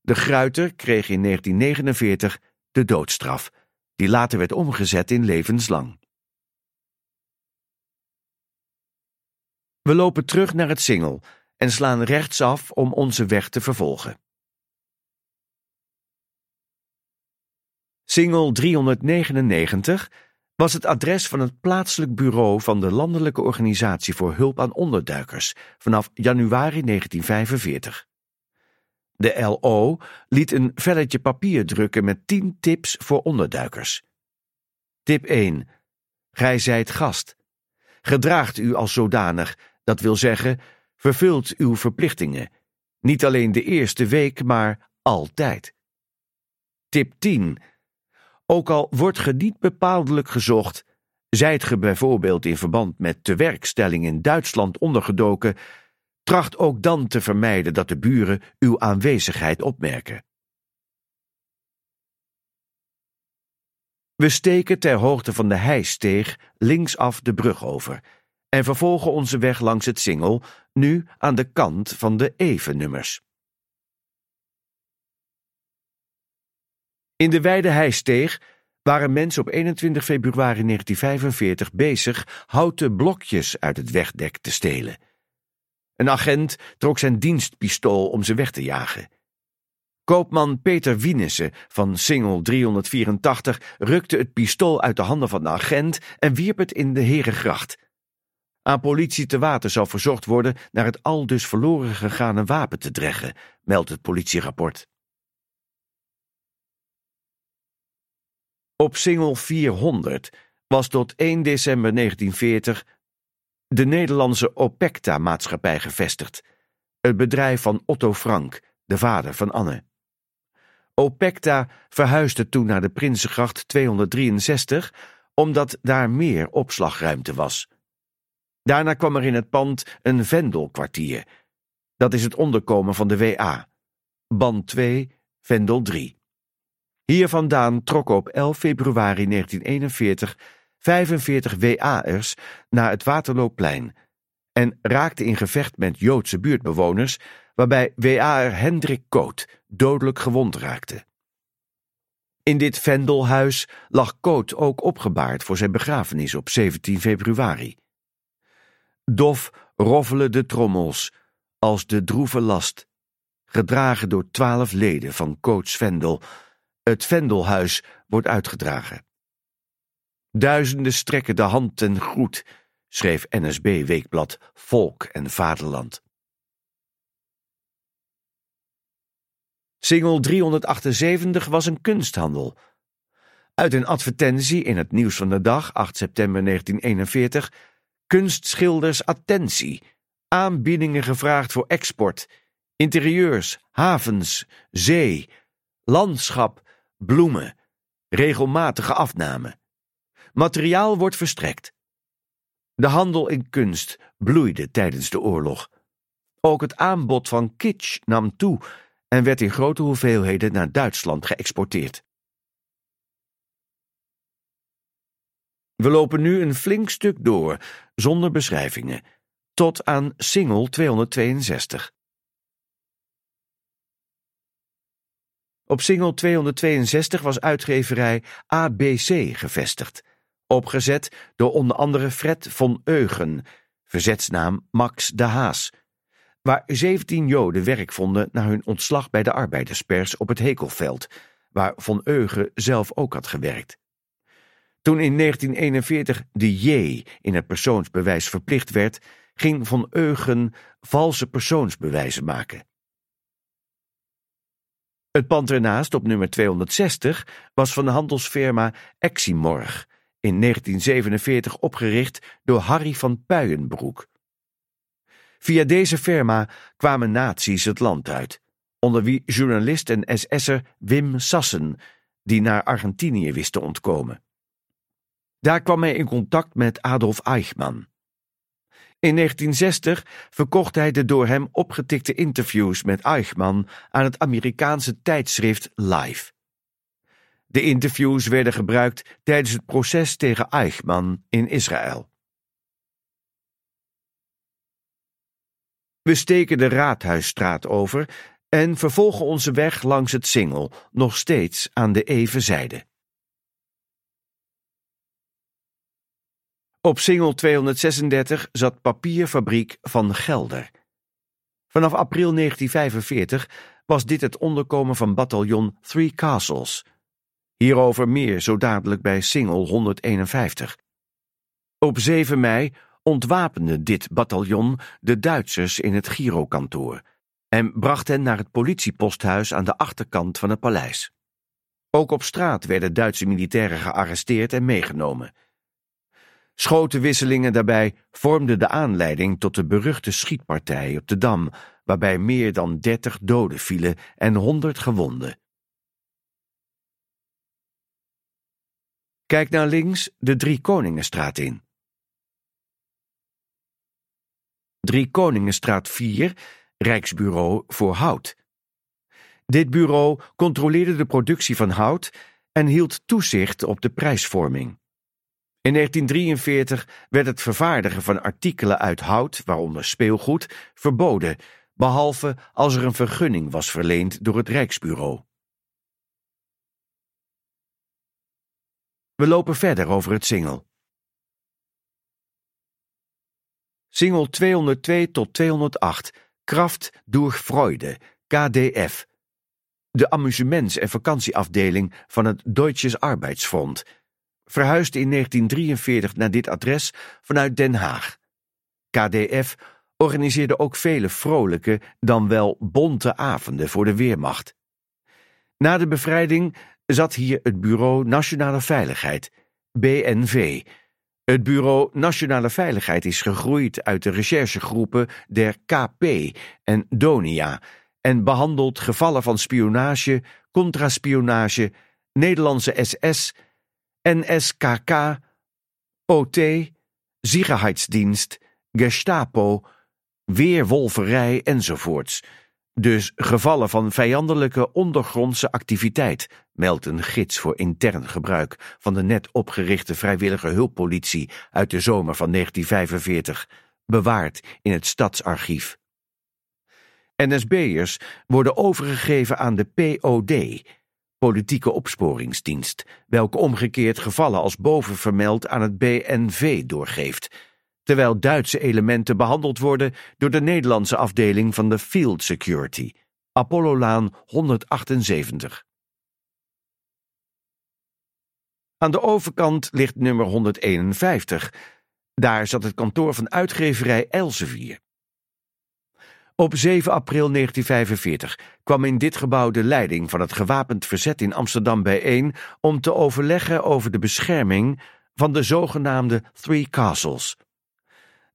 De Gruiter kreeg in 1949 de doodstraf, die later werd omgezet in levenslang. We lopen terug naar het Singel en slaan rechtsaf om onze weg te vervolgen. Singel 399 was het adres van het plaatselijk bureau van de Landelijke Organisatie voor Hulp aan Onderduikers vanaf januari 1945. De LO liet een velletje papier drukken met 10 tips voor onderduikers. Tip 1. Gij zijt gast. Gedraagt u als zodanig, dat wil zeggen, vervult uw verplichtingen. Niet alleen de eerste week, maar altijd. Tip 10. Ook al wordt ge niet bepaaldelijk gezocht, zijt ge bijvoorbeeld in verband met tewerkstelling in Duitsland ondergedoken, tracht ook dan te vermijden dat de buren uw aanwezigheid opmerken. We steken ter hoogte van de heisteeg linksaf de brug over en vervolgen onze weg langs het Singel, nu aan de kant van de evennummers. In de wijde heisteeg waren mensen op 21 februari 1945 bezig houten blokjes uit het wegdek te stelen. Een agent trok zijn dienstpistool om ze weg te jagen. Koopman Peter Wienissen van Singel 384 rukte het pistool uit de handen van de agent en wierp het in de Herengracht. Aan politie te water zou verzocht worden naar het al dus verloren gegane wapen te dreggen, meldt het politierapport. Op Singel 400 was tot 1 december 1940 de Nederlandse Opecta-maatschappij gevestigd, het bedrijf van Otto Frank, de vader van Anne. Opecta verhuisde toen naar de Prinsengracht 263, omdat daar meer opslagruimte was. Daarna kwam er in het pand een Vendelkwartier. Dat is het onderkomen van de WA. Band 2, Vendel 3. Hier vandaan trokken op 11 februari 1941 45 WA'ers naar het Waterloopplein en raakten in gevecht met Joodse buurtbewoners, waarbij WA'er Hendrik Koot dodelijk gewond raakte. In dit Vendelhuis lag Koot ook opgebaard voor zijn begrafenis op 17 februari. Dof roffelen de trommels, als de droeve last, gedragen door twaalf leden van Koots Vendel. Het Vendelhuis wordt uitgedragen. Duizenden strekken de hand ten groet, schreef NSB-weekblad Volk en Vaderland. Singel 378 was een kunsthandel. Uit een advertentie in het Nieuws van de Dag, 8 september 1941, kunstschilders attentie, aanbiedingen gevraagd voor export, interieurs, havens, zee, landschap, bloemen, regelmatige afname. Materiaal wordt verstrekt. De handel in kunst bloeide tijdens de oorlog. Ook het aanbod van kitsch nam toe en werd in grote hoeveelheden naar Duitsland geëxporteerd. We lopen nu een flink stuk door, zonder beschrijvingen, tot aan Singel 262. Op Singel 262 was uitgeverij ABC gevestigd opgezet door onder andere Fred von Eugen, verzetsnaam Max de Haas. waar 17 Joden werk vonden na hun ontslag bij de arbeiderspers op het Hekelveld, waar Von Eugen zelf ook had gewerkt. Toen in 1941 de J in het persoonsbewijs verplicht werd, ging Von Eugen valse persoonsbewijzen maken. Het pand ernaast, op nummer 260, was van de handelsfirma Eximorg, in 1947 opgericht door Harry van Puijenbroek. Via deze firma kwamen nazi's het land uit, onder wie journalist en SS'er Wim Sassen, die naar Argentinië wist te ontkomen. Daar kwam hij in contact met Adolf Eichmann. In 1960 verkocht hij de door hem opgetikte interviews met Eichmann aan het Amerikaanse tijdschrift Life. De interviews werden gebruikt tijdens het proces tegen Eichmann in Israël. We steken de Raadhuisstraat over en vervolgen onze weg langs het Singel, nog steeds aan de evenzijde. Op Singel 236 zat papierfabriek Van Gelder. Vanaf april 1945 was dit het onderkomen van bataljon Three Castles. Hierover meer zo dadelijk bij Singel 151. Op 7 mei ontwapende dit bataljon de Duitsers in het Girokantoor en bracht hen naar het politieposthuis aan de achterkant van het paleis. Ook op straat werden Duitse militairen gearresteerd en meegenomen. Schotenwisselingen daarbij vormden de aanleiding tot de beruchte schietpartij op de Dam, waarbij meer dan dertig doden vielen en honderd gewonden. Kijk naar links de Drie Koningenstraat in. Drie Koningenstraat 4, Rijksbureau voor Hout. Dit bureau controleerde de productie van hout en hield toezicht op de prijsvorming. In 1943 werd het vervaardigen van artikelen uit hout, waaronder speelgoed, verboden, behalve als er een vergunning was verleend door het Rijksbureau. We lopen verder over het singel. Singel 202 tot 208, Kraft durch Freude, KDF. De amusements- en vakantieafdeling van het Deutsches Arbeidsfront verhuisde in 1943 naar dit adres vanuit Den Haag. KDF organiseerde ook vele vrolijke, dan wel bonte avonden voor de Weermacht. Na de bevrijding zat hier het Bureau Nationale Veiligheid, BNV. Het Bureau Nationale Veiligheid is gegroeid uit de recherchegroepen der KP en DONIA en behandelt gevallen van spionage, contraspionage, Nederlandse SS NSKK, OT, Sicherheidsdienst, Gestapo, weerwolverij enzovoorts. Dus gevallen van vijandelijke ondergrondse activiteit, meldt een gids voor intern gebruik van de net opgerichte vrijwillige hulppolitie uit de zomer van 1945, bewaard in het stadsarchief. NSB'ers worden overgegeven aan de POD, politieke opsporingsdienst, welke omgekeerd gevallen als boven vermeld aan het BNV doorgeeft, terwijl Duitse elementen behandeld worden door de Nederlandse afdeling van de Field Security, Apollolaan 178. Aan de overkant ligt nummer 151. Daar zat het kantoor van uitgeverij Elsevier. Op 7 april 1945 kwam in dit gebouw de leiding van het gewapend verzet in Amsterdam bijeen om te overleggen over de bescherming van de zogenaamde Three Castles.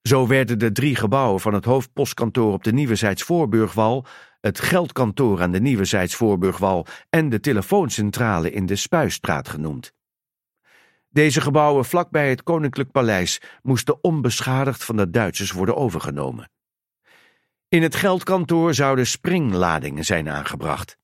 Zo werden de drie gebouwen van het hoofdpostkantoor op de Nieuwezijds-Voorburgwal, het geldkantoor aan de Nieuwezijds-Voorburgwal en de telefooncentrale in de Spuistraat genoemd. Deze gebouwen vlakbij het Koninklijk Paleis moesten onbeschadigd van de Duitsers worden overgenomen. In het geldkantoor zouden springladingen zijn aangebracht.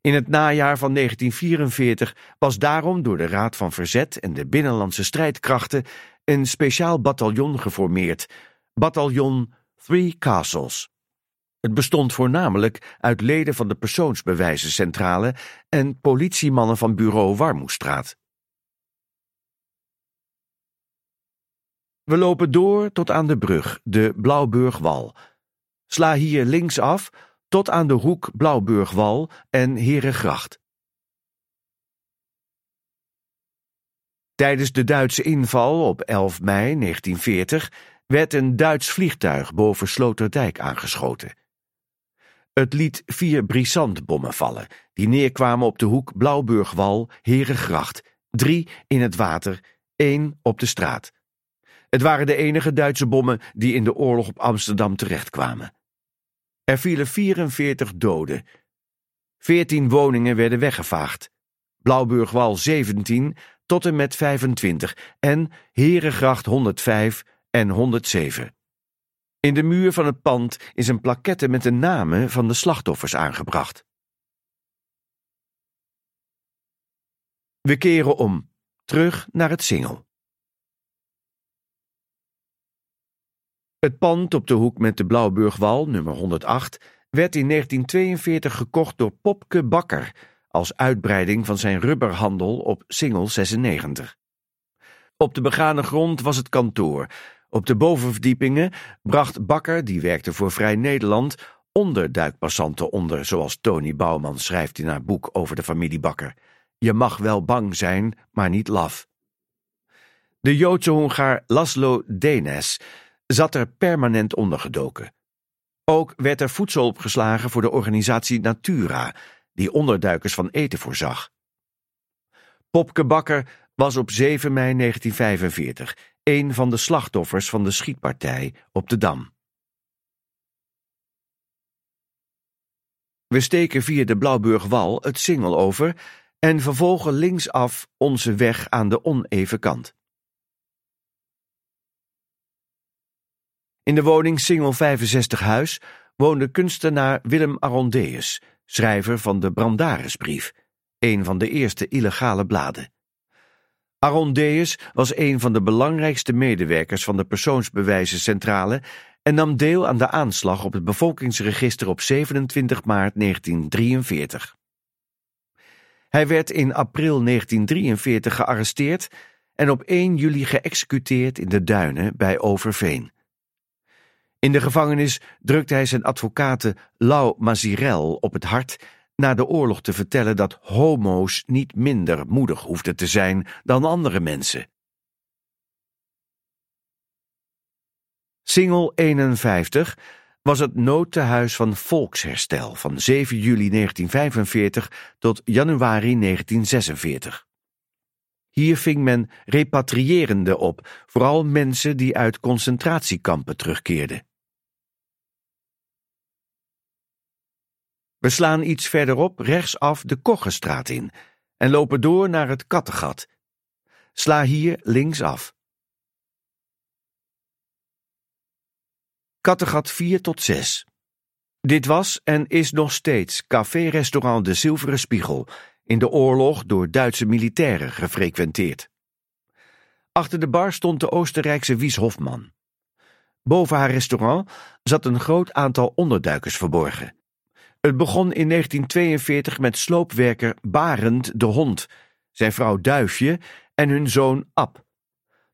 In het najaar van 1944 was daarom door de Raad van Verzet en de Binnenlandse Strijdkrachten een speciaal bataljon geformeerd, bataljon Three Castles. Het bestond voornamelijk uit leden van de persoonsbewijzencentrale en politiemannen van bureau Warmoestraat. We lopen door tot aan de brug, de Blauwburgwal, Sla hier linksaf tot aan de hoek Blauwburgwal en Herengracht. Tijdens de Duitse inval op 11 mei 1940 werd een Duits vliegtuig boven Sloterdijk aangeschoten. Het liet vier brisantbommen vallen, die neerkwamen op de hoek Blauwburgwal, Herengracht, drie in het water, één op de straat. Het waren de enige Duitse bommen die in de oorlog op Amsterdam terechtkwamen. Er vielen 44 doden. 14 woningen werden weggevaagd. Blauwburgwal 17 tot en met 25 en Herengracht 105 en 107. In de muur van het pand is een plaquette met de namen van de slachtoffers aangebracht. We keren om, terug naar het Singel. Het pand op de hoek met de Blauwburgwal, nummer 108, werd in 1942 gekocht door Popke Bakker als uitbreiding van zijn rubberhandel op Singel 96. Op de begane grond was het kantoor. Op de bovenverdiepingen bracht Bakker, die werkte voor Vrij Nederland, onderduikpassanten onder, zoals Tony Bouwman schrijft in haar boek over de familie Bakker. Je mag wel bang zijn, maar niet laf. De Joodse Hongaar Laszlo Denes zat er permanent ondergedoken. Ook werd er voedsel opgeslagen voor de organisatie Natura, die onderduikers van eten voorzag. Popke Bakker was op 7 mei 1945 een van de slachtoffers van de schietpartij op de Dam. We steken via de Blauwburgwal het Singel over en vervolgen linksaf onze weg aan de oneven kant. In de woning Singel 65 Huis woonde kunstenaar Willem Arondeus, schrijver van de Brandarisbrief, een van de eerste illegale bladen. Arondeus was een van de belangrijkste medewerkers van de persoonsbewijzencentrale en nam deel aan de aanslag op het bevolkingsregister op 27 maart 1943. Hij werd in april 1943 gearresteerd en op 1 juli geëxecuteerd in de duinen bij Overveen. In de gevangenis drukte hij zijn advocaten Lau Mazirel op het hart na de oorlog te vertellen dat homo's niet minder moedig hoefden te zijn dan andere mensen. Singel 51 was het noodtehuis van volksherstel van 7 juli 1945 tot januari 1946. Hier ving men repatriërenden op, vooral mensen die uit concentratiekampen terugkeerden. We slaan iets verderop rechtsaf de Koggestraat in en lopen door naar het Kattengat. Sla hier linksaf. Kattengat 4 tot 6. Dit was en is nog steeds café-restaurant De Zilveren Spiegel, in de oorlog door Duitse militairen gefrequenteerd. Achter de bar stond de Oostenrijkse Wies Hofman. Boven haar restaurant zat een groot aantal onderduikers verborgen. Het begon in 1942 met sloopwerker Barend de Hond, zijn vrouw Duifje en hun zoon Ab.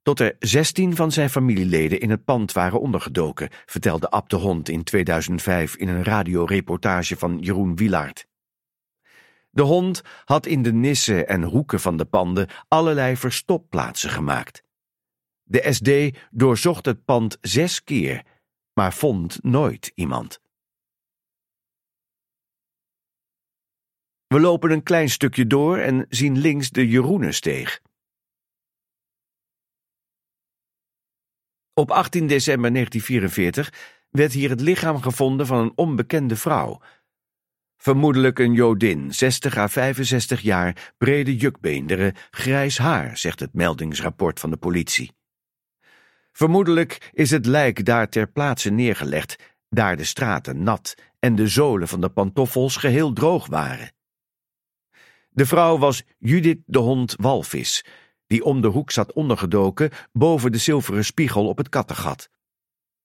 Tot er 16 van zijn familieleden in het pand waren ondergedoken, vertelde Ab de Hond in 2005 in een radioreportage van Jeroen Wielaert. De hond had in de nissen en hoeken van de panden allerlei verstopplaatsen gemaakt. De SD doorzocht het pand zes keer, maar vond nooit iemand. We lopen een klein stukje door en zien links de Jeroenensteeg. Op 18 december 1944 werd hier het lichaam gevonden van een onbekende vrouw. Vermoedelijk een Jodin, 60 à 65 jaar, brede jukbeenderen, grijs haar, zegt het meldingsrapport van de politie. Vermoedelijk is het lijk daar ter plaatse neergelegd, daar de straten nat en de zolen van de pantoffels geheel droog waren. De vrouw was Judith de hond Walvis, die om de hoek zat ondergedoken boven de zilveren spiegel op het kattengat.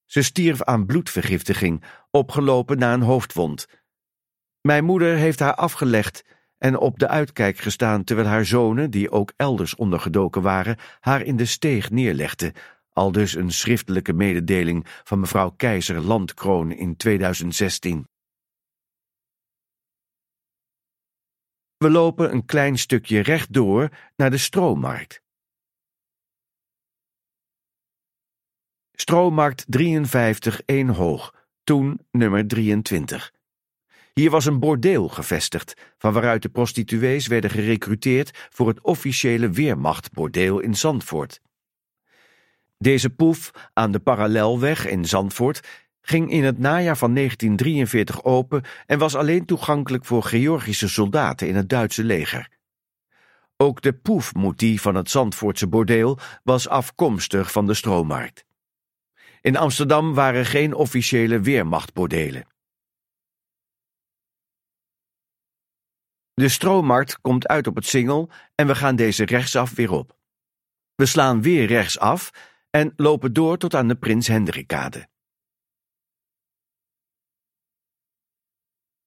Ze stierf aan bloedvergiftiging, opgelopen na een hoofdwond. Mijn moeder heeft haar afgelegd en op de uitkijk gestaan terwijl haar zonen, die ook elders ondergedoken waren, haar in de steeg neerlegden, al dus een schriftelijke mededeling van mevrouw Keizer Landkroon in 2016. We lopen een klein stukje rechtdoor naar de Stroommarkt. Stroommarkt 53 1 hoog, toen nummer 23. Hier was een bordeel gevestigd, van waaruit de prostituees werden gerecruiteerd voor het officiële Weermachtbordeel in Zandvoort. Deze poef aan de Parallelweg in Zandvoort ging in het najaar van 1943 open en was alleen toegankelijk voor Georgische soldaten in het Duitse leger. Ook de poefmoetie van het Zandvoortse bordeel was afkomstig van de stroommarkt. In Amsterdam waren geen officiële weermachtbordelen. De stroommarkt komt uit op het singel en we gaan deze rechtsaf weer op. We slaan weer rechtsaf en lopen door tot aan de Prins Hendrikkade.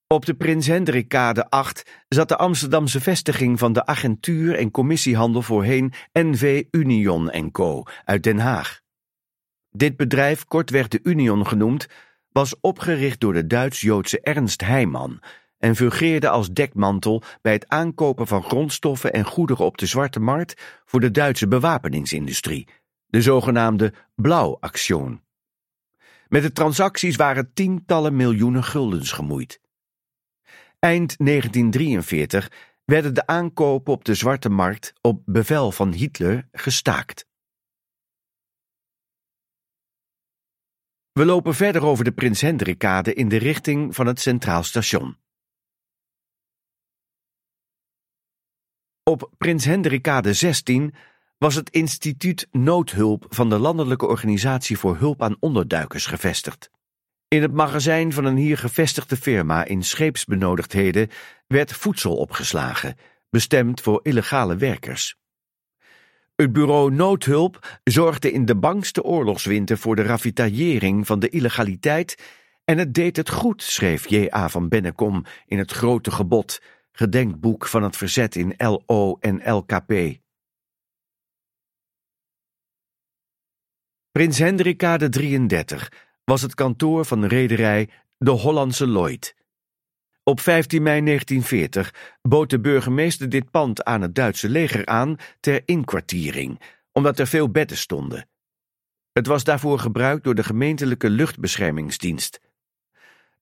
Op de Prins Hendrikkade 8 zat de Amsterdamse vestiging van de agentuur en commissiehandel voorheen NV Union Co. uit Den Haag. Dit bedrijf, kortweg de Union genoemd, was opgericht door de Duits-Joodse Ernst Heijman en fungeerde als dekmantel bij het aankopen van grondstoffen en goederen op de zwarte markt voor de Duitse bewapeningsindustrie, de zogenaamde Blauw-actie. Met de transacties waren tientallen miljoenen guldens gemoeid. Eind 1943 werden de aankopen op de zwarte markt op bevel van Hitler gestaakt. We lopen verder over de Prins Hendrikkade in de richting van het Centraal Station. Op Prins Hendrikkade 16 was het instituut Noodhulp van de Landelijke Organisatie voor Hulp aan Onderduikers gevestigd. In het magazijn van een hier gevestigde firma in scheepsbenodigdheden werd voedsel opgeslagen, bestemd voor illegale werkers. Het bureau Noodhulp zorgde in de bangste oorlogswinter voor de ravitaillering van de illegaliteit en het deed het goed, schreef J.A. van Bennekom in het grote gebod, gedenkboek van het verzet in LO en LKP. Prins Hendrikade 33 was het kantoor van de rederij de Hollandse Lloyd. Op 15 mei 1940 bood de burgemeester dit pand aan het Duitse leger aan ter inkwartiering, omdat er veel bedden stonden. Het was daarvoor gebruikt door de gemeentelijke luchtbeschermingsdienst.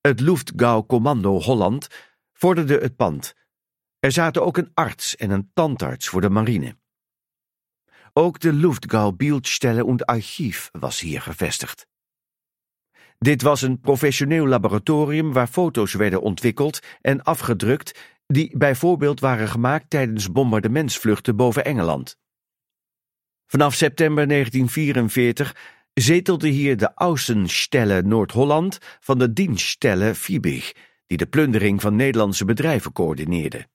Het Luftgau-commando Holland vorderde het pand. Er zaten ook een arts en een tandarts voor de marine. Ook de Luftgau Bildstelle und Archief was hier gevestigd. Dit was een professioneel laboratorium waar foto's werden ontwikkeld en afgedrukt die bijvoorbeeld waren gemaakt tijdens bombardementsvluchten boven Engeland. Vanaf september 1944 zetelde hier de Außenstelle Noord-Holland van de Dienststelle Fiebig, die de plundering van Nederlandse bedrijven coördineerde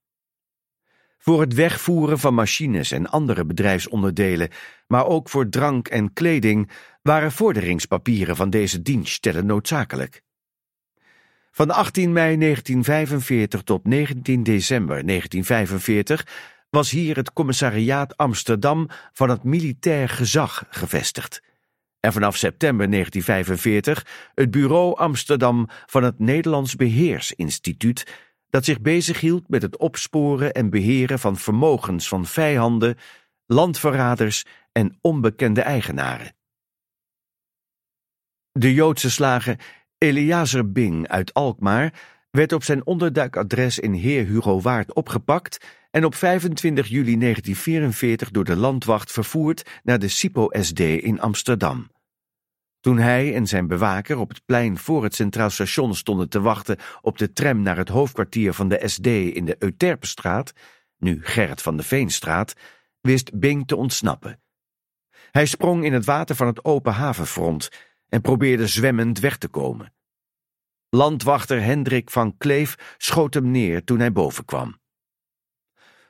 voor het wegvoeren van machines en andere bedrijfsonderdelen, maar ook voor drank en kleding, waren vorderingspapieren van deze dienststellen noodzakelijk. Van 18 mei 1945 tot 19 december 1945 was hier het commissariaat Amsterdam van het militair gezag gevestigd. En vanaf september 1945 het bureau Amsterdam van het Nederlands Beheersinstituut dat zich bezighield met het opsporen en beheren van vermogens van vijanden, landverraders en onbekende eigenaren. De Joodse slager Eleazar Bing uit Alkmaar werd op zijn onderduikadres in Heer Hugo Waard opgepakt en op 25 juli 1944 door de landwacht vervoerd naar de Sipo SD in Amsterdam. Toen hij en zijn bewaker op het plein voor het Centraal Station stonden te wachten op de tram naar het hoofdkwartier van de SD in de Euterpenstraat, nu Gerrit van de Veenstraat, wist Bing te ontsnappen. Hij sprong in het water van het open havenfront en probeerde zwemmend weg te komen. Landwachter Hendrik van Kleef schoot hem neer toen hij bovenkwam.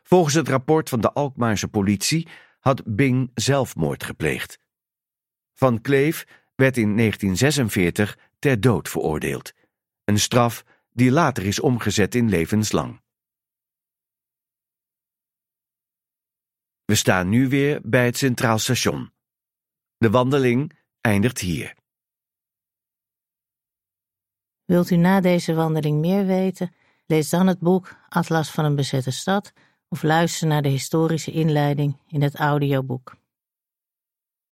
Volgens het rapport van de Alkmaarse politie had Bing zelfmoord gepleegd. Van Kleef werd in 1946 ter dood veroordeeld, een straf die later is omgezet in levenslang. We staan nu weer bij het Centraal Station. De wandeling eindigt hier. Wilt u na deze wandeling meer weten? Lees dan het boek Atlas van een bezette stad of luister naar de historische inleiding in het audioboek.